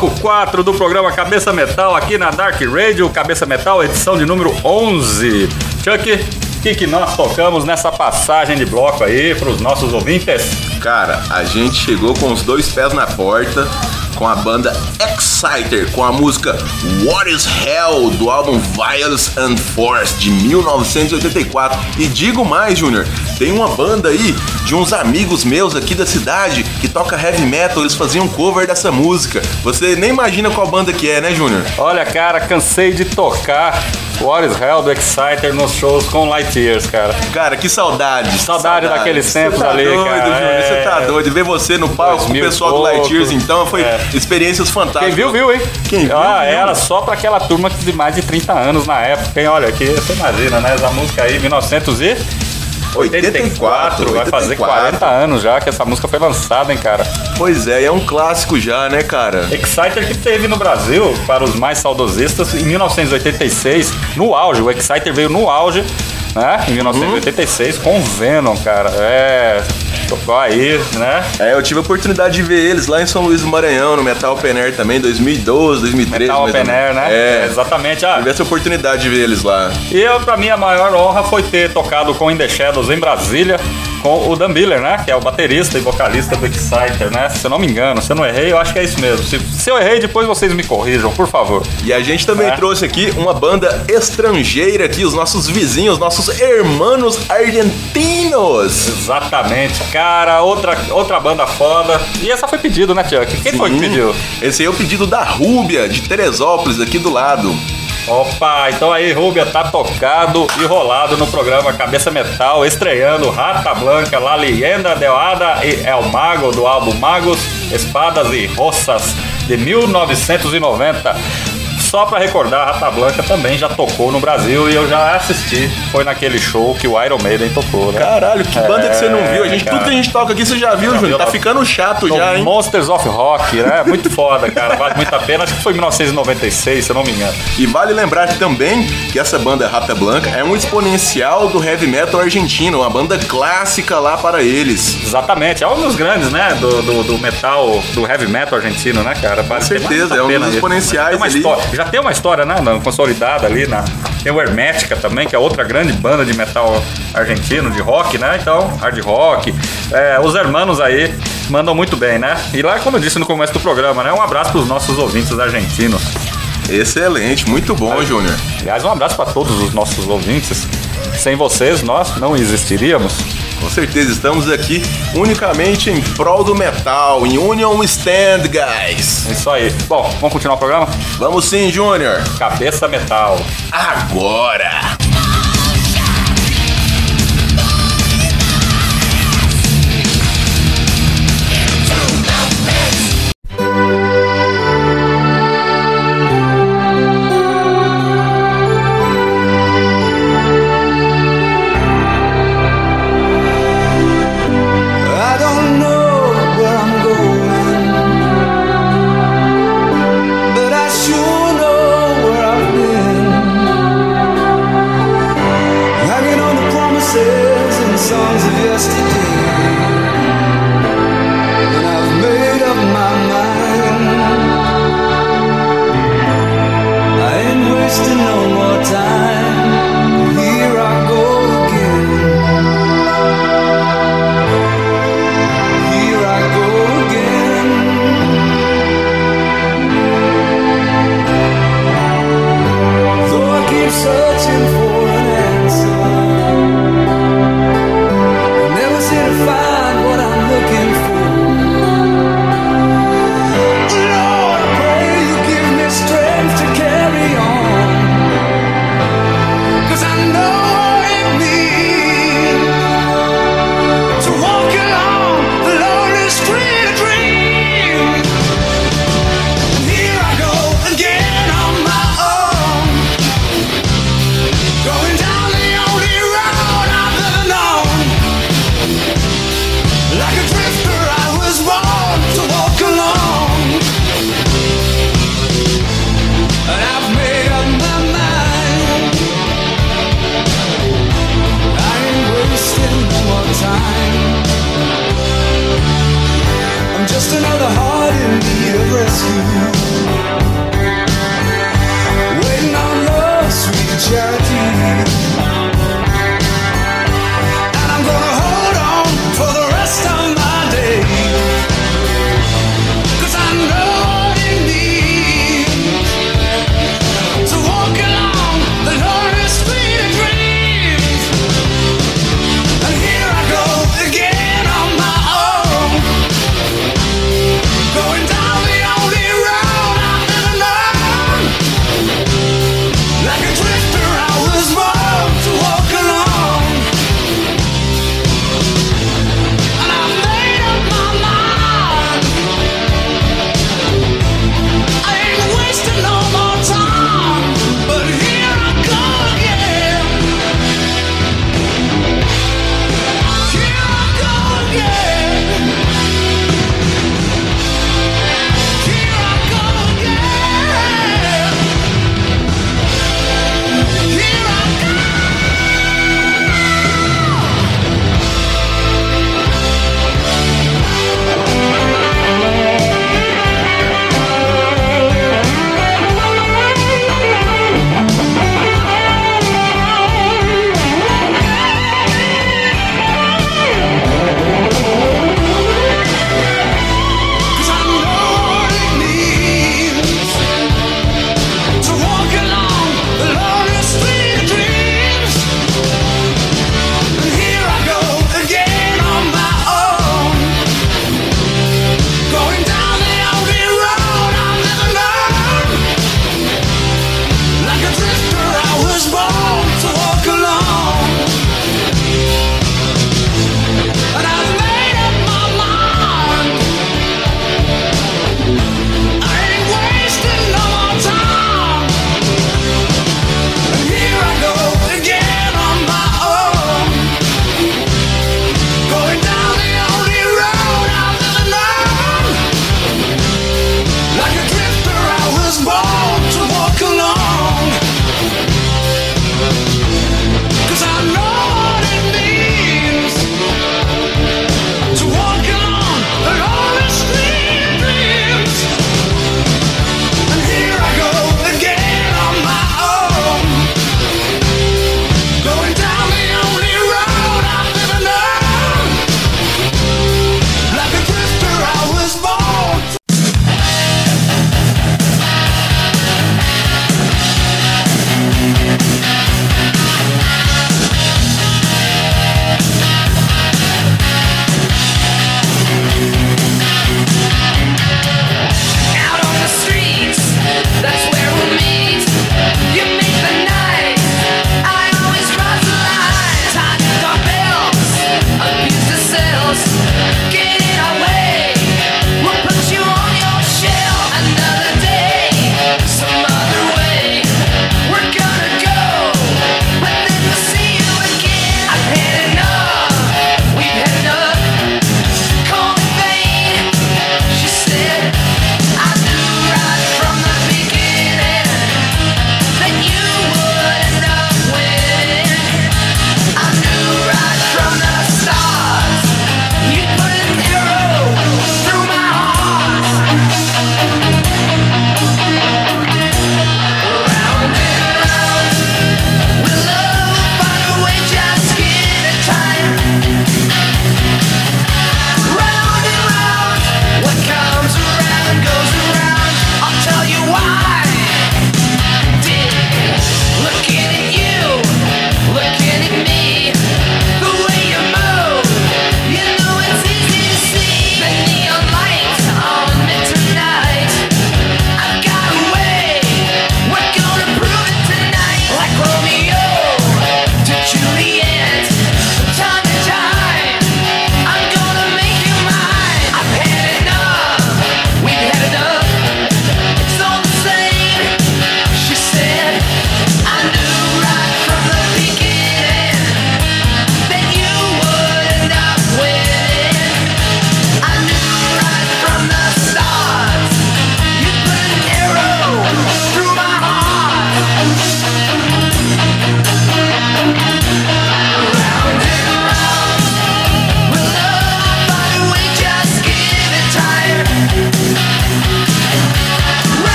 Bloco 4 do programa Cabeça Metal, aqui na Dark Radio, Cabeça Metal, edição de número 11. Chuck, o que, que nós tocamos nessa passagem de bloco aí para os nossos ouvintes? Cara, a gente chegou com os dois pés na porta com a banda Exciter com a música What is Hell do álbum Violence and Force de 1984. E digo mais, Júnior, tem uma banda aí de uns amigos meus aqui da cidade que toca heavy metal, eles faziam cover dessa música. Você nem imagina qual banda que é, né, Júnior? Olha, cara, cansei de tocar What is Hell do Exciter nos shows com Light Years, cara. Cara, que saudade. Saudade daqueles tempos tá ali, doido, cara. Júnior, É. Você tá doido. Ver você no palco com o 2000 e pessoal do pouco. Light Years, então, foi É. experiências fantásticas. Quem viu, viu, hein? Quem viu, Ah, viu. era só pra aquela turma de mais de 30 anos na época, hein? Olha aqui, você imagina, né? Essa música aí, 1984, vai fazer 40 anos já que essa música foi lançada, hein, cara? Pois é, é um clássico já, né, cara? Exciter que teve no Brasil, para os mais saudosistas, em 1986, no auge. O Exciter veio no auge, né? Em 1986, com o Venom, cara. É. Tocou aí, né? É, eu tive a oportunidade de ver eles lá em São Luís do Maranhão, no Metal Open Air também, 2012, 2013. Metal Open Air, né? É, exatamente. Ah, tive essa oportunidade de ver eles lá. E eu, pra mim, a maior honra foi ter tocado com In The Shadows em Brasília, com o Dan Biller, né? Que é o baterista e vocalista do Exciter, né? Se eu não me engano, se eu não errei, eu acho que é isso mesmo. Se, se eu errei, depois vocês me corrijam, por favor. E a gente também É. trouxe aqui uma banda estrangeira aqui, os nossos vizinhos, nossos hermanos argentinos. Exatamente, cara, outra, outra banda foda. E essa foi pedido, né, Chuck? Quem foi que Sim. pediu? Esse aí é o pedido da Rúbia, de Teresópolis, aqui do lado. Opa, então aí, Rúbia, tá tocado e rolado no programa Cabeça Metal, estreando Rata Blanca, La Leyenda de Oada e El Mago, do álbum Magos, Espadas e Roças, de 1990. Só pra recordar, Rata Blanca também já tocou no Brasil e eu já assisti. Foi naquele show que o Iron Maiden tocou, né? Caralho, que banda que você não viu? A gente, cara. tudo que a gente toca aqui você já viu, Júnior. Tá ficando chato já, hein? Monsters of Rock, né? Muito foda, cara. Vale muito a pena. Acho que foi em 1996, se eu não me engano. E vale lembrar também que essa banda Rata Blanca é um exponencial do heavy metal argentino, uma banda clássica lá para eles. Exatamente, é um dos grandes, né? Do, do, do metal, do heavy metal argentino, né, cara? Vale certeza, muito a é um dos exponenciais ali. história- já tem uma história, né? Consolidada ali na. Tem o Hermética também, que é outra grande banda de metal argentino, de rock, né? Então, hard rock. É, os hermanos aí mandam muito bem, né? E lá, como eu disse no começo do programa, né? Um abraço pros nossos ouvintes argentinos. Excelente, muito bom, Júnior. Aliás, um abraço para todos os nossos ouvintes. Sem vocês, nós não existiríamos. Com certeza estamos aqui unicamente em prol do metal, em Union Stand, guys. É isso aí. Bom, vamos continuar o programa? Vamos sim, Júnior. Cabeça Metal. Agora.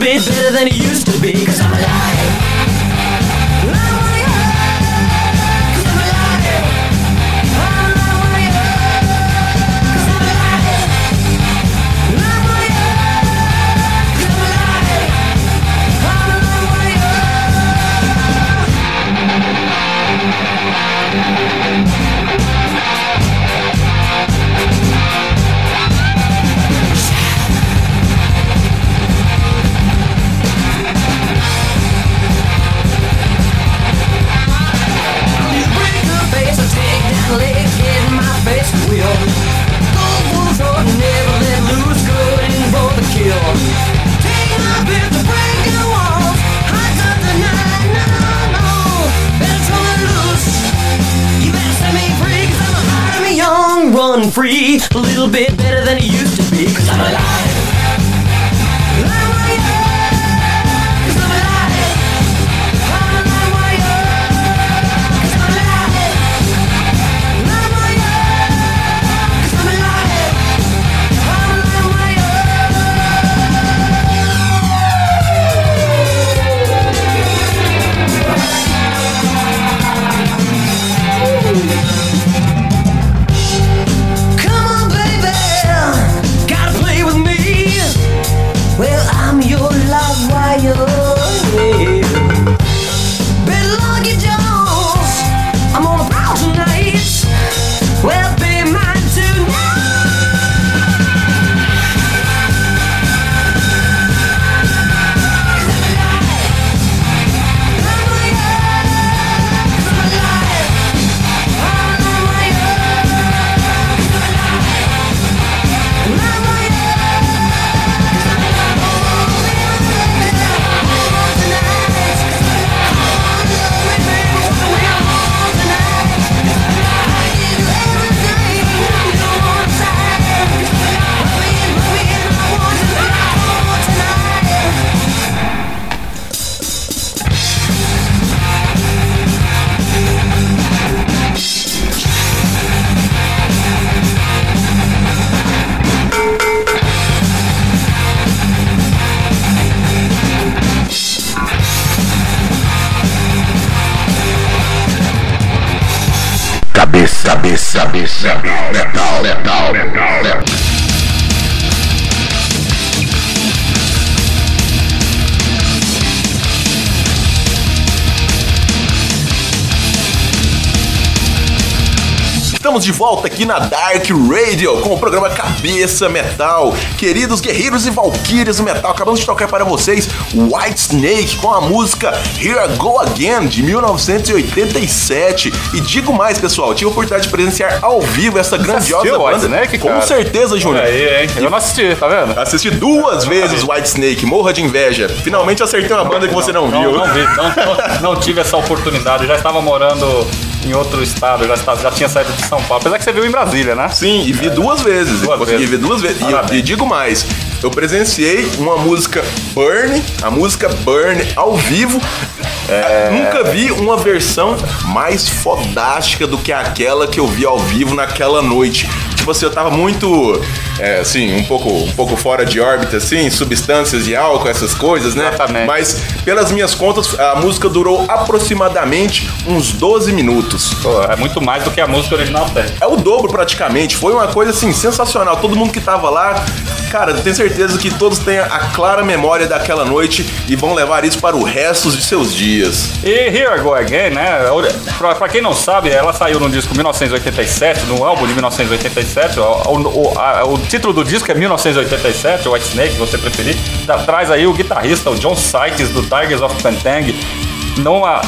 Bit better than it cabeça, cabeça, metal, metal, na Dark Radio com o programa Cabeça Metal. Queridos guerreiros e valquírias do metal, acabamos de tocar para vocês White Snake com a música Here I Go Again de 1987. E digo mais, pessoal, tive a oportunidade de presenciar ao vivo essa grandiosa banda. White Snake, Com cara? certeza, Júnior. Aí, hein? Eu não assisti, tá vendo? Assisti duas vezes White Snake, morra de inveja. Finalmente acertei uma banda que você não, viu. Não, não vi, não, não- não tive essa oportunidade. Eu já estava morando em outro estado, já, estava- já tinha saído de São Paulo. Apesar que você viu em Brasília, né? Sim, e vi duas vezes. Duas consegui vezes. ver duas vezes. E, e digo mais, eu presenciei uma música Burn, a música Burn ao vivo. É. Nunca vi uma versão mais fodástica do que aquela que eu vi ao vivo naquela noite. Tipo assim, eu tava muito, é, assim, um pouco, um pouco fora de órbita, assim, substâncias de álcool, essas coisas, né? Exatamente. Mas, pelas minhas contas, a música durou aproximadamente uns 12 minutos. Pô, é muito mais do que a música original tem. É o dobro praticamente. Foi uma coisa assim sensacional. Todo mundo que tava lá, cara, tenho certeza que todos têm a clara memória daquela noite e vão levar isso para o resto de seus dias. E Here I Go Again, né? Pra, pra quem não sabe, ela saiu no disco 1987, no álbum de 1987. O, o- o- a- o título do disco é 1987, White Snake, se você preferir. Tá- traz aí o guitarrista, o John Sykes, do Tigers of Pantang, numa,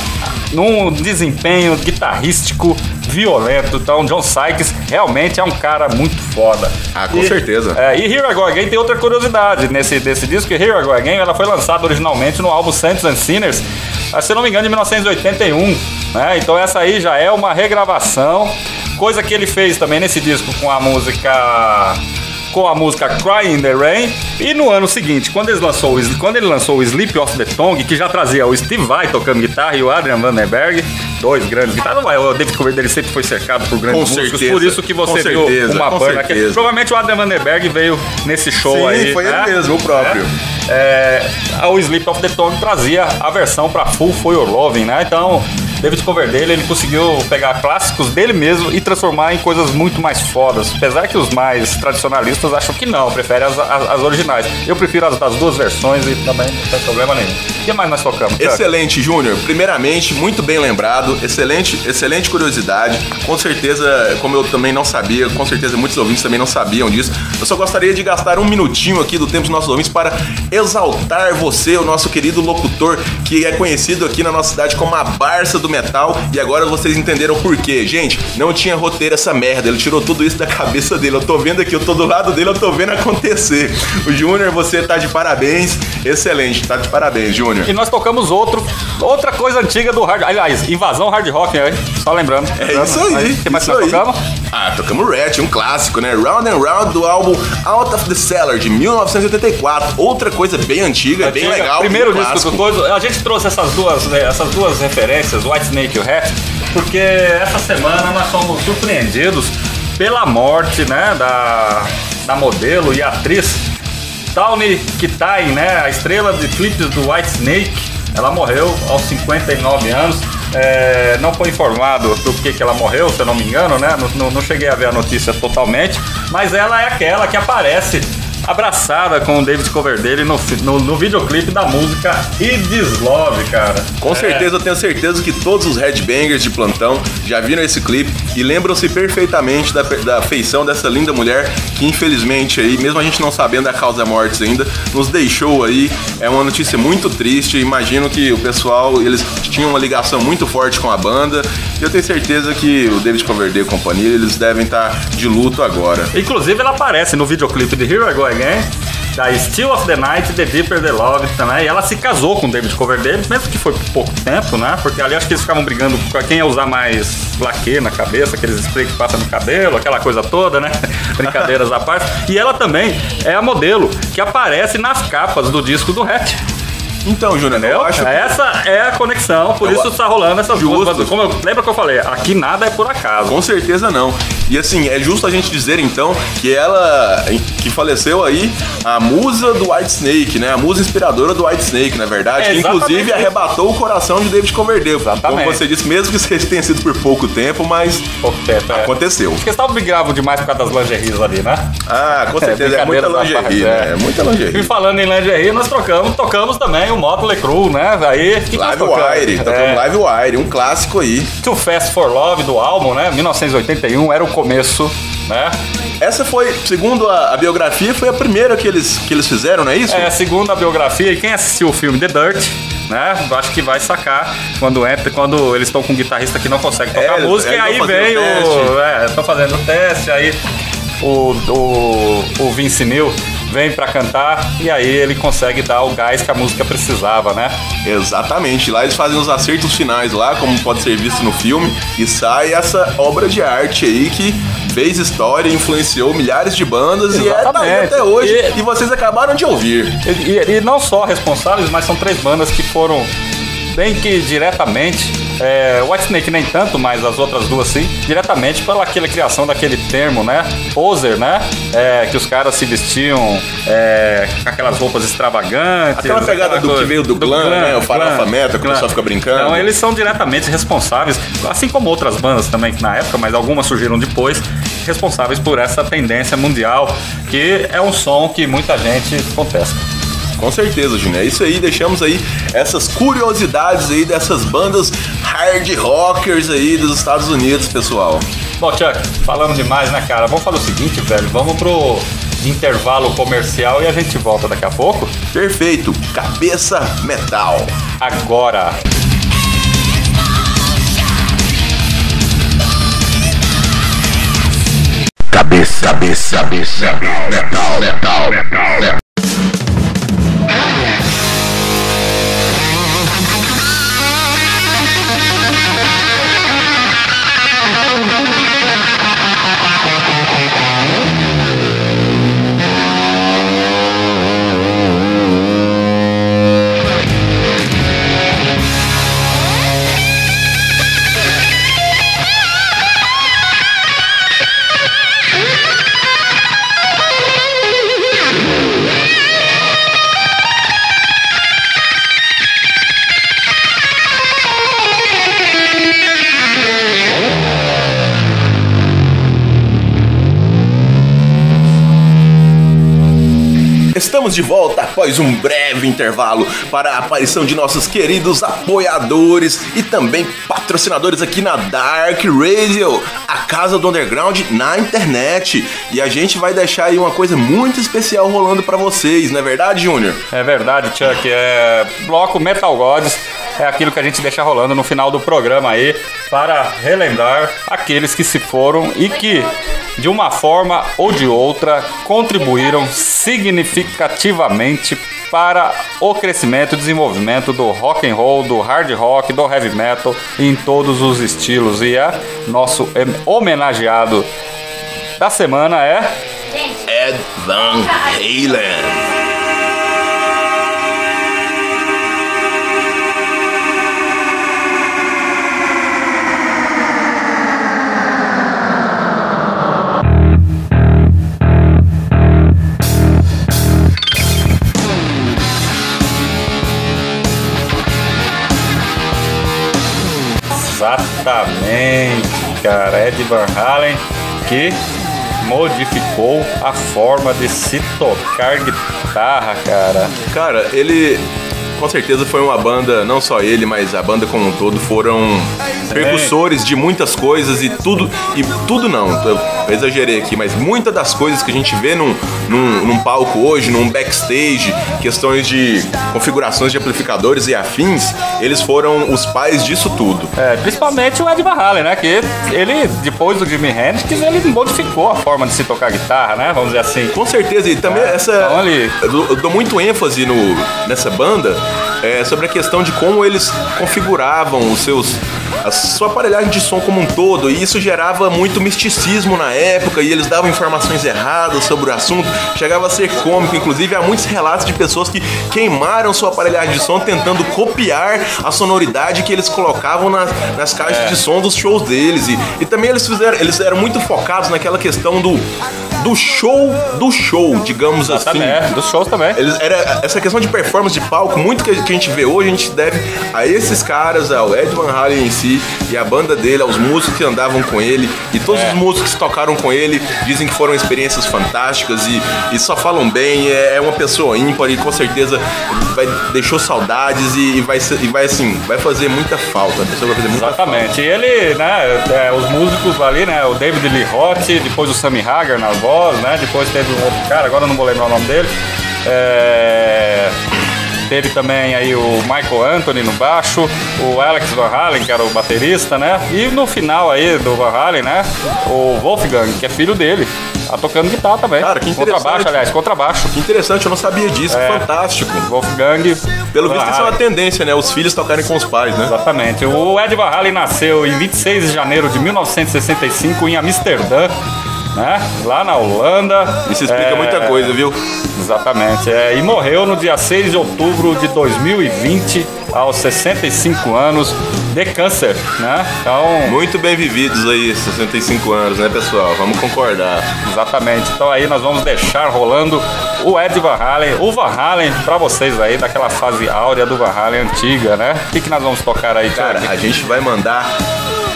num desempenho guitarrístico violento. Então, John Sykes realmente é um cara muito foda. Ah, com E- certeza. é, e Here I Go Again tem outra curiosidade nesse desse disco, que Here I Go Again ela foi lançada originalmente no álbum Saints and Sinners, ah, se não me engano, em 1981. Né? Então essa aí já é uma regravação, coisa que ele fez também nesse disco com a música com a música Cry in the Rain. E no ano seguinte, quando, eles lançou, quando ele lançou o Sleep of the Tongue, que já trazia o Steve Vai tocando guitarra e o Adrian Vandenberg, dois grandes guitarras. O David Coverdale sempre foi cercado por grandes Com músicos, certeza, por isso que você viu certeza, uma banda. que- provavelmente o Adrian Vandenberg veio nesse show Sim, aí. foi né? ele mesmo, o próprio. É, é, o Sleep of the Tongue trazia a versão pra Full For Your Loving, né? Então, David Coverdale, ele conseguiu pegar clássicos dele mesmo e transformar em coisas muito mais fodas. Apesar que os mais tradicionalistas acham que não, preferem as, as- as originais. Eu prefiro as das duas versões e também não tem problema nenhum. O que mais nós tocamos? Chuck? Excelente, Júnior. Primeiramente, muito bem lembrado. Excelente, excelente curiosidade. Com certeza, como eu também não sabia, com certeza muitos ouvintes também não sabiam disso. Eu só gostaria de gastar um minutinho aqui do tempo dos nossos ouvintes para exaltar você, o nosso querido locutor, que é conhecido aqui na nossa cidade como a Barça do Metal. E agora vocês entenderam por quê. Gente, não tinha roteiro essa merda. Ele tirou tudo isso da cabeça dele. Eu tô vendo aqui, eu tô do lado dele, eu tô vendo acontecer. O Júnior, você tá de parabéns. Excelente, tá de parabéns, Júnior. E nós tocamos outro, outra coisa antiga do hard. Aliás, invasão hard rock, né? Só lembrando. É isso aí. O que mais isso nós aí. tocamos? Ah, tocamos Rat, um clássico, né? Round and Round do álbum Out of the Cellar de 1984. Outra coisa bem antiga, bem Antiga, legal. Primeiro bem disco do coisa. A gente trouxe essas duas, né, essas duas referências, White Snake e o Hat, porque essa semana nós fomos surpreendidos pela morte, né, da, da modelo e atriz Tawny Kitai, né, a estrela de clipes do White Snake. Ela morreu aos 59 anos. É, não foi informado do que, que ela morreu, se eu não me engano, né? Não, não- não cheguei a ver a notícia totalmente, mas ela é aquela que aparece abraçada com o David Coverdale no, no, no videoclipe da música It Is Love, cara. Com certeza, eu tenho certeza que todos os headbangers de plantão já viram esse clipe e lembram-se perfeitamente da, da feição dessa linda mulher que infelizmente aí, mesmo a gente não sabendo a causa da morte ainda, nos deixou aí. É uma notícia muito triste. Imagino que o pessoal, eles tinham uma ligação muito forte com a banda. E eu tenho certeza que o David Coverdale e companhia, eles devem estar de luto agora. Inclusive, ela aparece no videoclipe de Here I Go Again, da Still of the Night, The Deeper the Love também. E ela se casou com o David Coverdale, mesmo que foi por pouco tempo, né? Porque ali acho que eles ficavam brigando pra quem ia usar mais laque na cabeça, aqueles spray que passa no cabelo, aquela coisa toda, né? Brincadeiras à parte. E ela também é a modelo que aparece nas capas do disco do Hatch. Então, Júnior, Entendeu? eu acho que Essa é a conexão, por Eu- isso tá rolando essas Justo. duas bandas. Como eu, lembra que eu falei? Aqui nada é por acaso. Com certeza não. E assim, é justo a gente dizer então que ela, que faleceu aí, a musa do White Snake, né? A musa inspiradora do White Snake, na verdade, É que inclusive isso. arrebatou o coração de David Coverdale. Como Exatamente. você disse, mesmo que seja- tenha sido por pouco tempo, mas Pouco tempo, é. aconteceu. Porque eles estavam brigando demais por causa das lingeries ali, né? Ah, com certeza, é, muita brincadeiras à lingerie, parte, né? É muita E lingerie. falando em lingerie, nós trocamos, tocamos também o Motley Crue, né? Aí, que Live? Wire, tocamos É, Live Wire, um clássico aí. Too Fast for Love do álbum, né? 1981, era o começo, né? Essa foi, segundo a, a biografia, foi a primeira que eles, que eles fizeram, não é isso? É, segundo a biografia, e quem assistiu o filme The Dirt, né? Acho que vai sacar quando entra, quando eles estão com um guitarrista que não consegue tocar É, música, e aí vem o. É, estão fazendo o teste, aí o, o, o Vince Neil vem pra cantar, e aí ele consegue dar o gás que a música precisava, né? Exatamente. Lá eles fazem os acertos finais lá, como pode ser visto no filme, e sai essa obra de arte aí que fez história, influenciou milhares de bandas e é tá aí Exatamente. até hoje. E- E... vocês acabaram de ouvir. E, e- e não só responsáveis, mas são três bandas que foram bem que diretamente, é, White Snake nem tanto, mas as outras duas sim, diretamente pela aquela criação daquele termo, né? Poser, né? É, que os caras se vestiam é, com aquelas roupas extravagantes. Aquela pegada do que veio do glam, né? O farofa metal, que o pessoal fica brincando. Então eles são diretamente responsáveis, assim como outras bandas também na época, mas algumas surgiram depois, responsáveis por essa tendência mundial, que é um som que muita gente contesta. Com certeza, Júnior. É isso aí, deixamos aí essas curiosidades aí dessas bandas hard rockers aí dos Estados Unidos, pessoal. Bom, Chuck, falando demais, né, cara? Vamos fazer o seguinte, velho. Vamos pro intervalo comercial e a gente volta daqui a pouco. Perfeito. Cabeça Metal. Agora. Cabeça, cabeça, cabeça, metal, metal, metal, metal. Estamos de volta após um breve intervalo para a aparição de nossos queridos apoiadores e também patrocinadores aqui na Dark Radio, a casa do underground na internet. E a gente vai deixar aí uma coisa muito especial rolando para vocês, não é verdade, Júnior? É verdade, Chuck. É bloco Metal Gods é aquilo que a gente deixa rolando no final do programa aí para relembrar aqueles que se foram e que de uma forma ou de outra contribuíram significativamente para o crescimento e desenvolvimento do rock and roll, do hard rock, do heavy metal em todos os estilos e é nosso homenageado da semana é Ed Van Halen. Exatamente, cara. Ed Van Halen que modificou a forma de se tocar guitarra, cara. Cara, ele com certeza foi uma banda, não só ele, mas a banda como um todo foram precursores de muitas coisas e tudo, e tudo não, eu exagerei aqui, mas muitas das coisas que a gente vê num, num, num palco hoje, num backstage, questões de configurações de amplificadores e afins, eles foram os pais disso tudo. É, principalmente o Ed Van Halen, né? Que ele, depois do Jimi Hendrix, ele modificou a forma de se tocar guitarra, né? Vamos dizer assim. Com certeza, e também essa. então ele- Eu dou- eu dou muito ênfase no, nessa banda é, sobre a questão de como eles configuravam os seus. A sua aparelhagem de som como um todo, e isso gerava muito misticismo na época, e eles davam informações erradas sobre o assunto, chegava a ser cômico, inclusive há muitos relatos de pessoas que queimaram sua aparelhagem de som tentando copiar a sonoridade que eles colocavam nas, nas caixas É. de som dos shows deles, e, e também eles fizeram, eles eram muito focados naquela questão do, do show do show, digamos assim. Exatamente, dos shows também. Eles, era, essa questão de performance de palco, muito que a, que a gente vê hoje, a gente deve a esses caras, ao Ed Van Halen em si, e a banda dele, aos músicos que andavam com ele, e todos É. os músicos que tocaram com ele dizem que foram experiências fantásticas e, e só falam bem, é, é uma pessoa ímpar e com certeza vai, deixou saudades e, e vai, e vai assim, vai fazer muita falta, a pessoa vai fazer muita Exatamente. E ele, né, é, os músicos ali, né, o David Lee Roth, depois o Sammy Hagar na voz, né, depois teve um outro cara, agora eu não vou lembrar o nome dele. É, Teve também aí o Michael Anthony no baixo, o Alex Van Halen, que era o baterista, né? E no final aí do Van Halen, né? O Wolfgang, que é filho dele, tá tocando guitarra também. Cara, que interessante. Contrabaixo, aliás, contrabaixo. Que interessante, eu não sabia disso, É. fantástico. Wolfgang. Pelo Van visto, isso é uma Halen. tendência, né? Os filhos tocarem com os pais, né? Exatamente. O Ed Van Halen nasceu em 26 de janeiro de 1965 em Amsterdã, né? Lá na Holanda. Isso explica É, muita coisa, viu? Exatamente. É, e morreu no dia 6 de outubro de 2020, aos 65 anos, de câncer, né? Então, Muito bem vividos aí, 65 anos, né, pessoal? Vamos concordar. exatamente. Então aí nós vamos deixar rolando o Ed Van Halen, o Van Halen pra vocês aí, daquela fase áurea do Van Halen antiga, né? O que, que nós vamos tocar aí, Cara, a gente vai mandar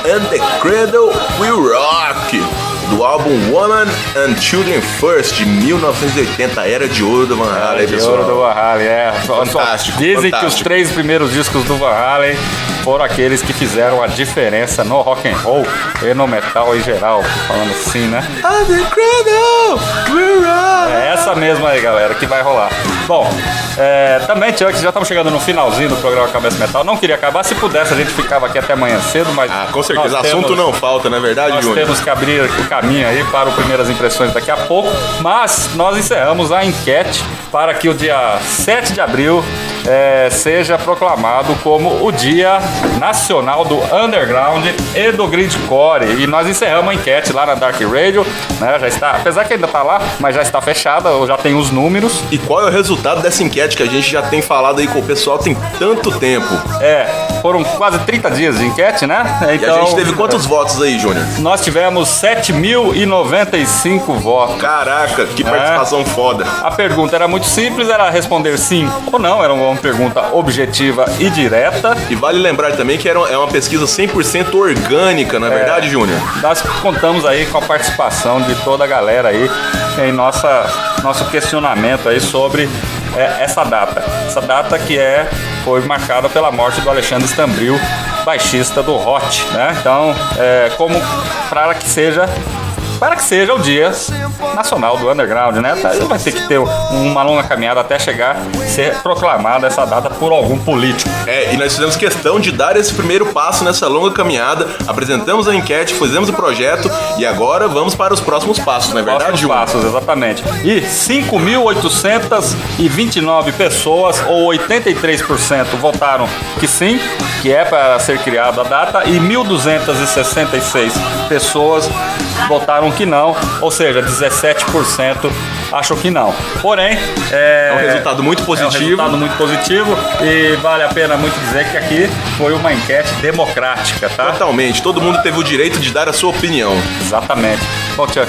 And the Cradle Will Rock, do álbum Woman and Children First, de 1980, Era de Ouro do Van Halen, É, de ouro do. Van Halen, é. Fantástico, Dizem que os fantástico. três primeiros discos do Van Halen foram aqueles que fizeram a diferença no rock and roll e no metal em geral, falando assim, né? É essa mesma aí, galera, que vai rolar. Bom, é, também, Chuck, já estamos chegando no finalzinho do programa Cabeça Metal. Não queria acabar, se pudesse a gente ficava aqui até amanhã cedo, mas. Ah, com certeza, assunto temos- não falta, não é verdade, Nós Júnior? temos que abrir o caminho aí para o Primeiras Impressões daqui a pouco, mas nós encerramos a enquete para que o dia 7 de abril eh, seja proclamado como o Dia Nacional do Underground e do Gridcore. E nós encerramos a enquete lá na Dark Radio, né? Já está, apesar que ainda está lá, mas já está fechada, já tem os números. E qual é o resultado dessa enquete que a gente já tem falado aí com o pessoal tem tanto tempo? É, foram quase 30 dias de enquete, né? E a Então, gente teve quantos votos aí, Júnior? Nós tivemos 7.095 votos. Caraca, que É. participação foda. A pergunta era muito simples, era responder sim ou não, era um uma pergunta objetiva e direta. E vale lembrar também que era uma- é uma pesquisa 100% orgânica, não é, verdade, Júnior? Nós contamos aí com a participação de toda a galera aí em nossa, nosso questionamento aí sobre é, essa data. Essa data que é, foi marcada pela morte do Alexandre Stambril, baixista do Hot, né? Então, é, como para que seja para que seja o dia nacional do underground, né? Tá, Vai ter que ter uma longa caminhada até chegar ser proclamada essa data por algum político. É, e nós fizemos questão de dar esse primeiro passo nessa longa caminhada, apresentamos a enquete, fizemos o projeto e agora vamos para os próximos passos, não é verdade, Próximos passos, exatamente. E 5.829 pessoas, ou 83%, votaram que sim, que é para ser criada a data, e 1.266 pessoas votaram que não, ou seja, 17% acham que não. Porém, é, É um resultado muito É um positivo. resultado muito positivo e vale a pena muito dizer que aqui foi uma enquete democrática, tá? Totalmente, todo mundo teve o direito de dar a sua opinião. Exatamente. Bom, tia,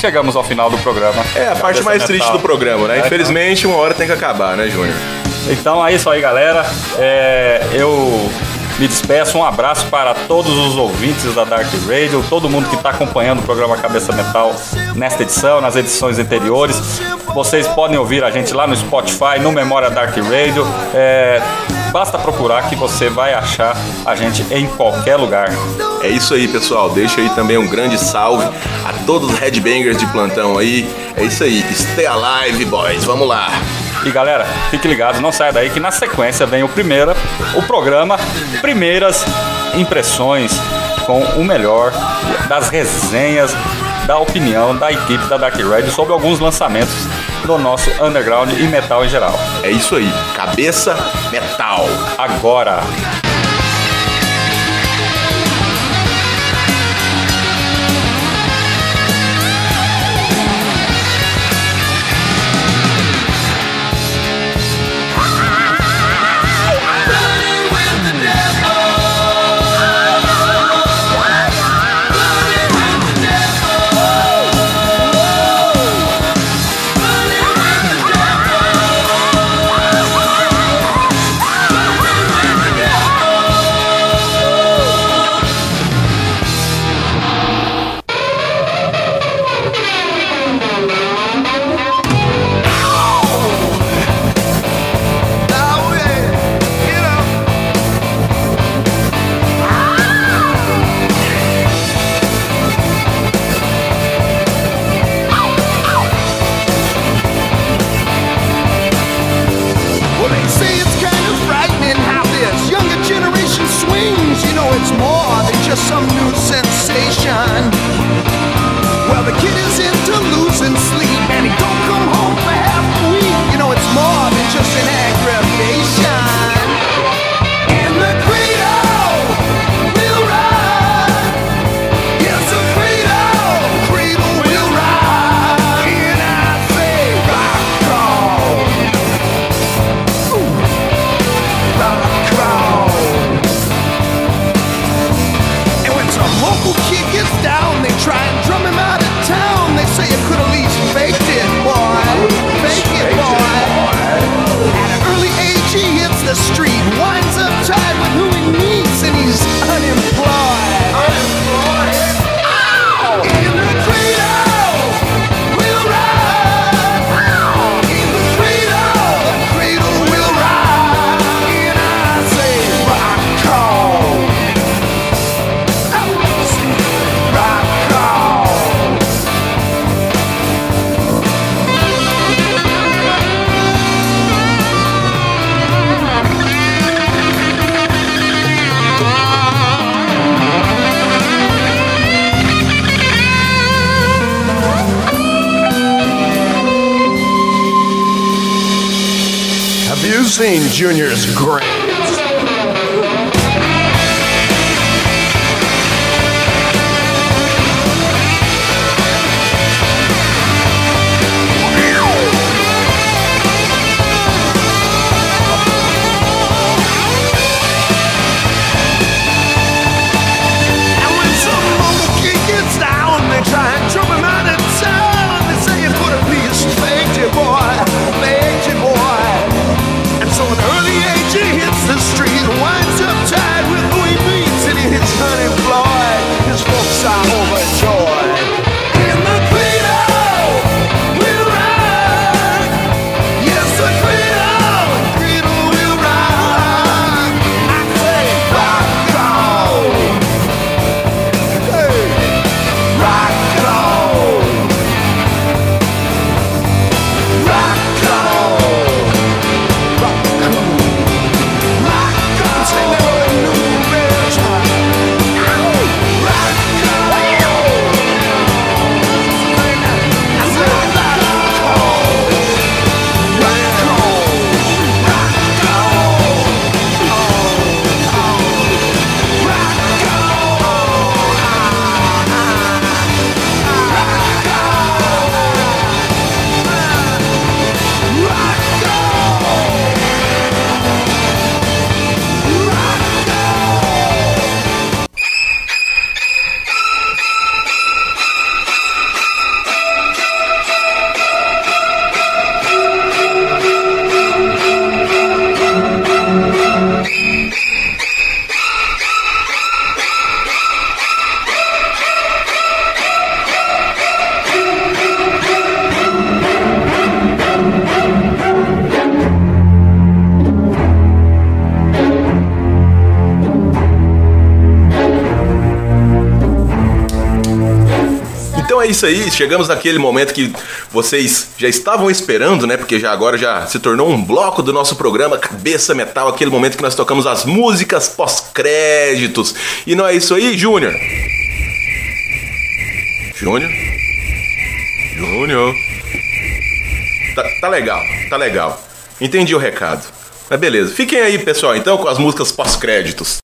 chegamos ao final do programa. É a parte mais triste mental. do programa, né? É, Infelizmente, uma hora tem que acabar, né, Júnior? Então é isso aí, galera. É, eu me despeço. Um abraço para todos os ouvintes da Dark Radio, todo mundo que está acompanhando o programa Cabeça Metal nesta edição, nas edições anteriores. Vocês podem ouvir a gente lá no Spotify, no Memória Dark Radio. É, basta procurar que você vai achar a gente em qualquer lugar. É isso aí, pessoal. Deixa aí também um grande salve a todos os headbangers de plantão aí. É isso aí. Stay alive, boys. Vamos lá. E galera, fique ligado, não saia daí que na sequência vem o primeira, o programa Primeiras Impressões com o melhor das resenhas, da opinião da equipe da Dark Red sobre alguns lançamentos do nosso underground e metal em geral. É isso aí. Cabeça metal. Agora, isso aí, chegamos naquele momento que vocês já estavam esperando, né? Porque já agora já se tornou um bloco do nosso programa Cabeça Metal, aquele momento que nós tocamos as músicas pós-créditos. E não é isso aí, Júnior? Júnior? Júnior? Tá, tá legal, tá legal. Entendi o recado. Mas beleza, fiquem aí, pessoal, então, com as músicas pós-créditos.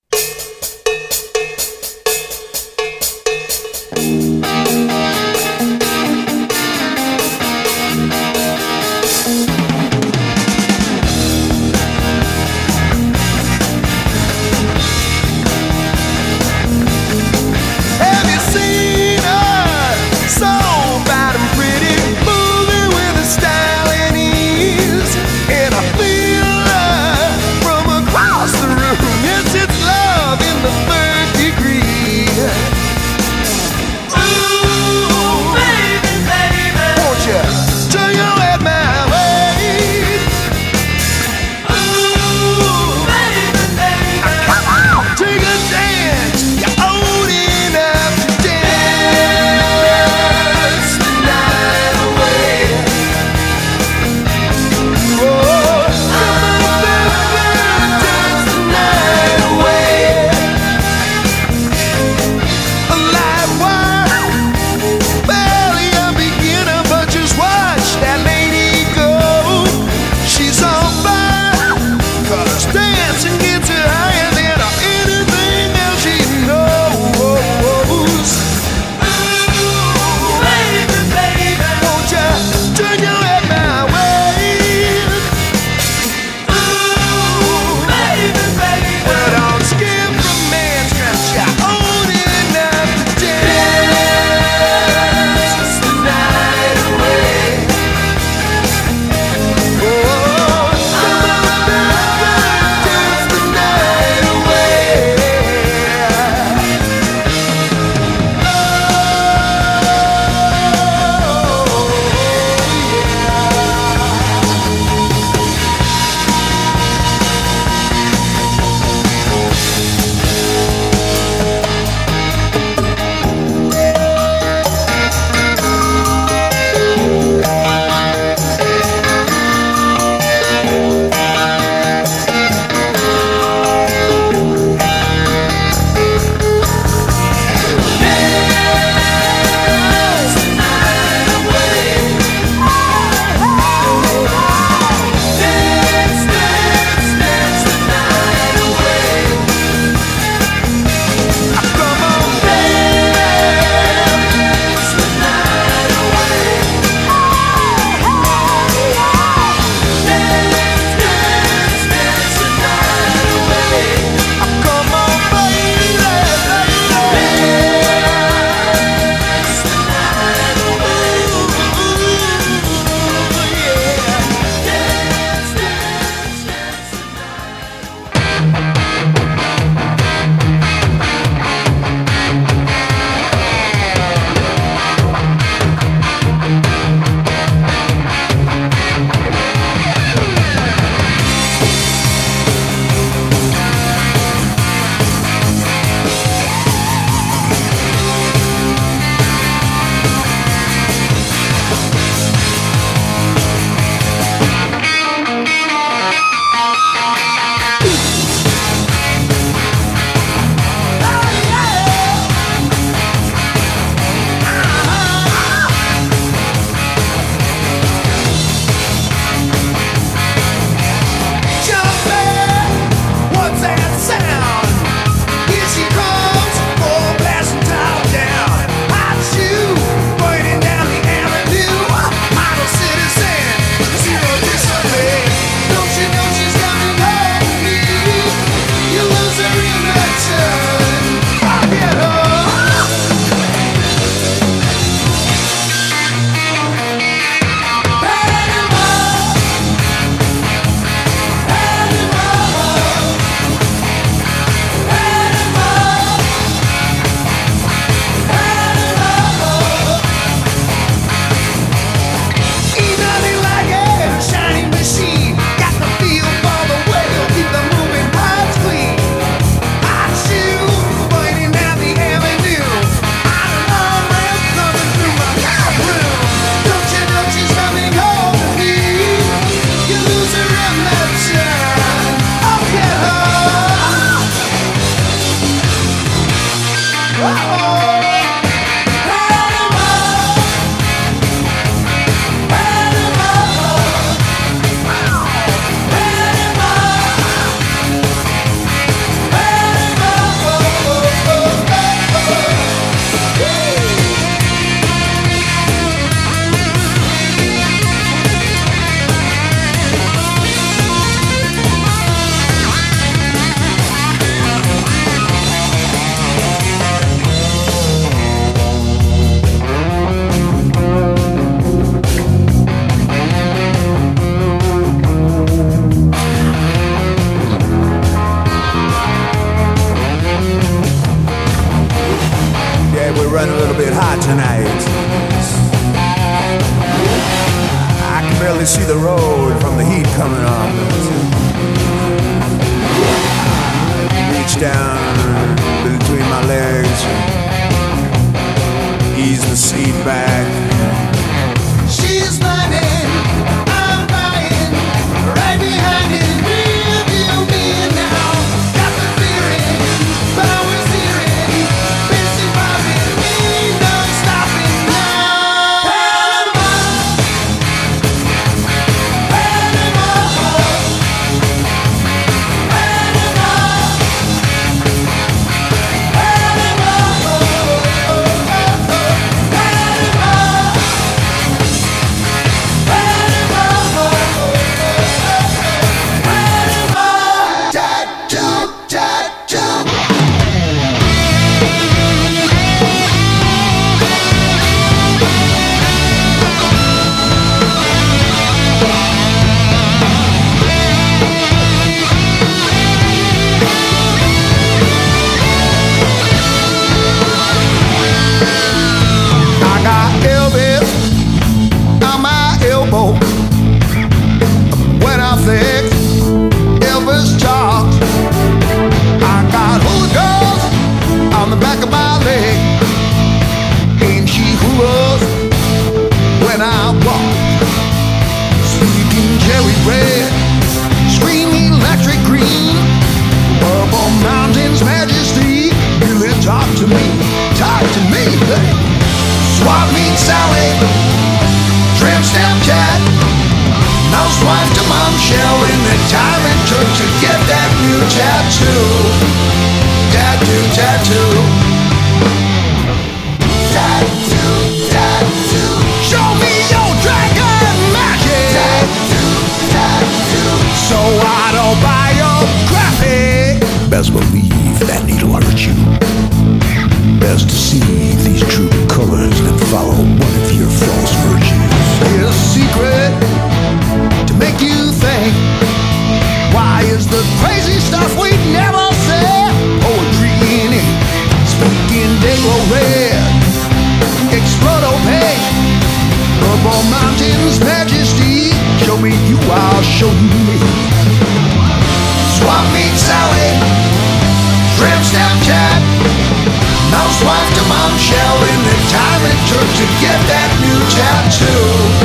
church get that new tattoo.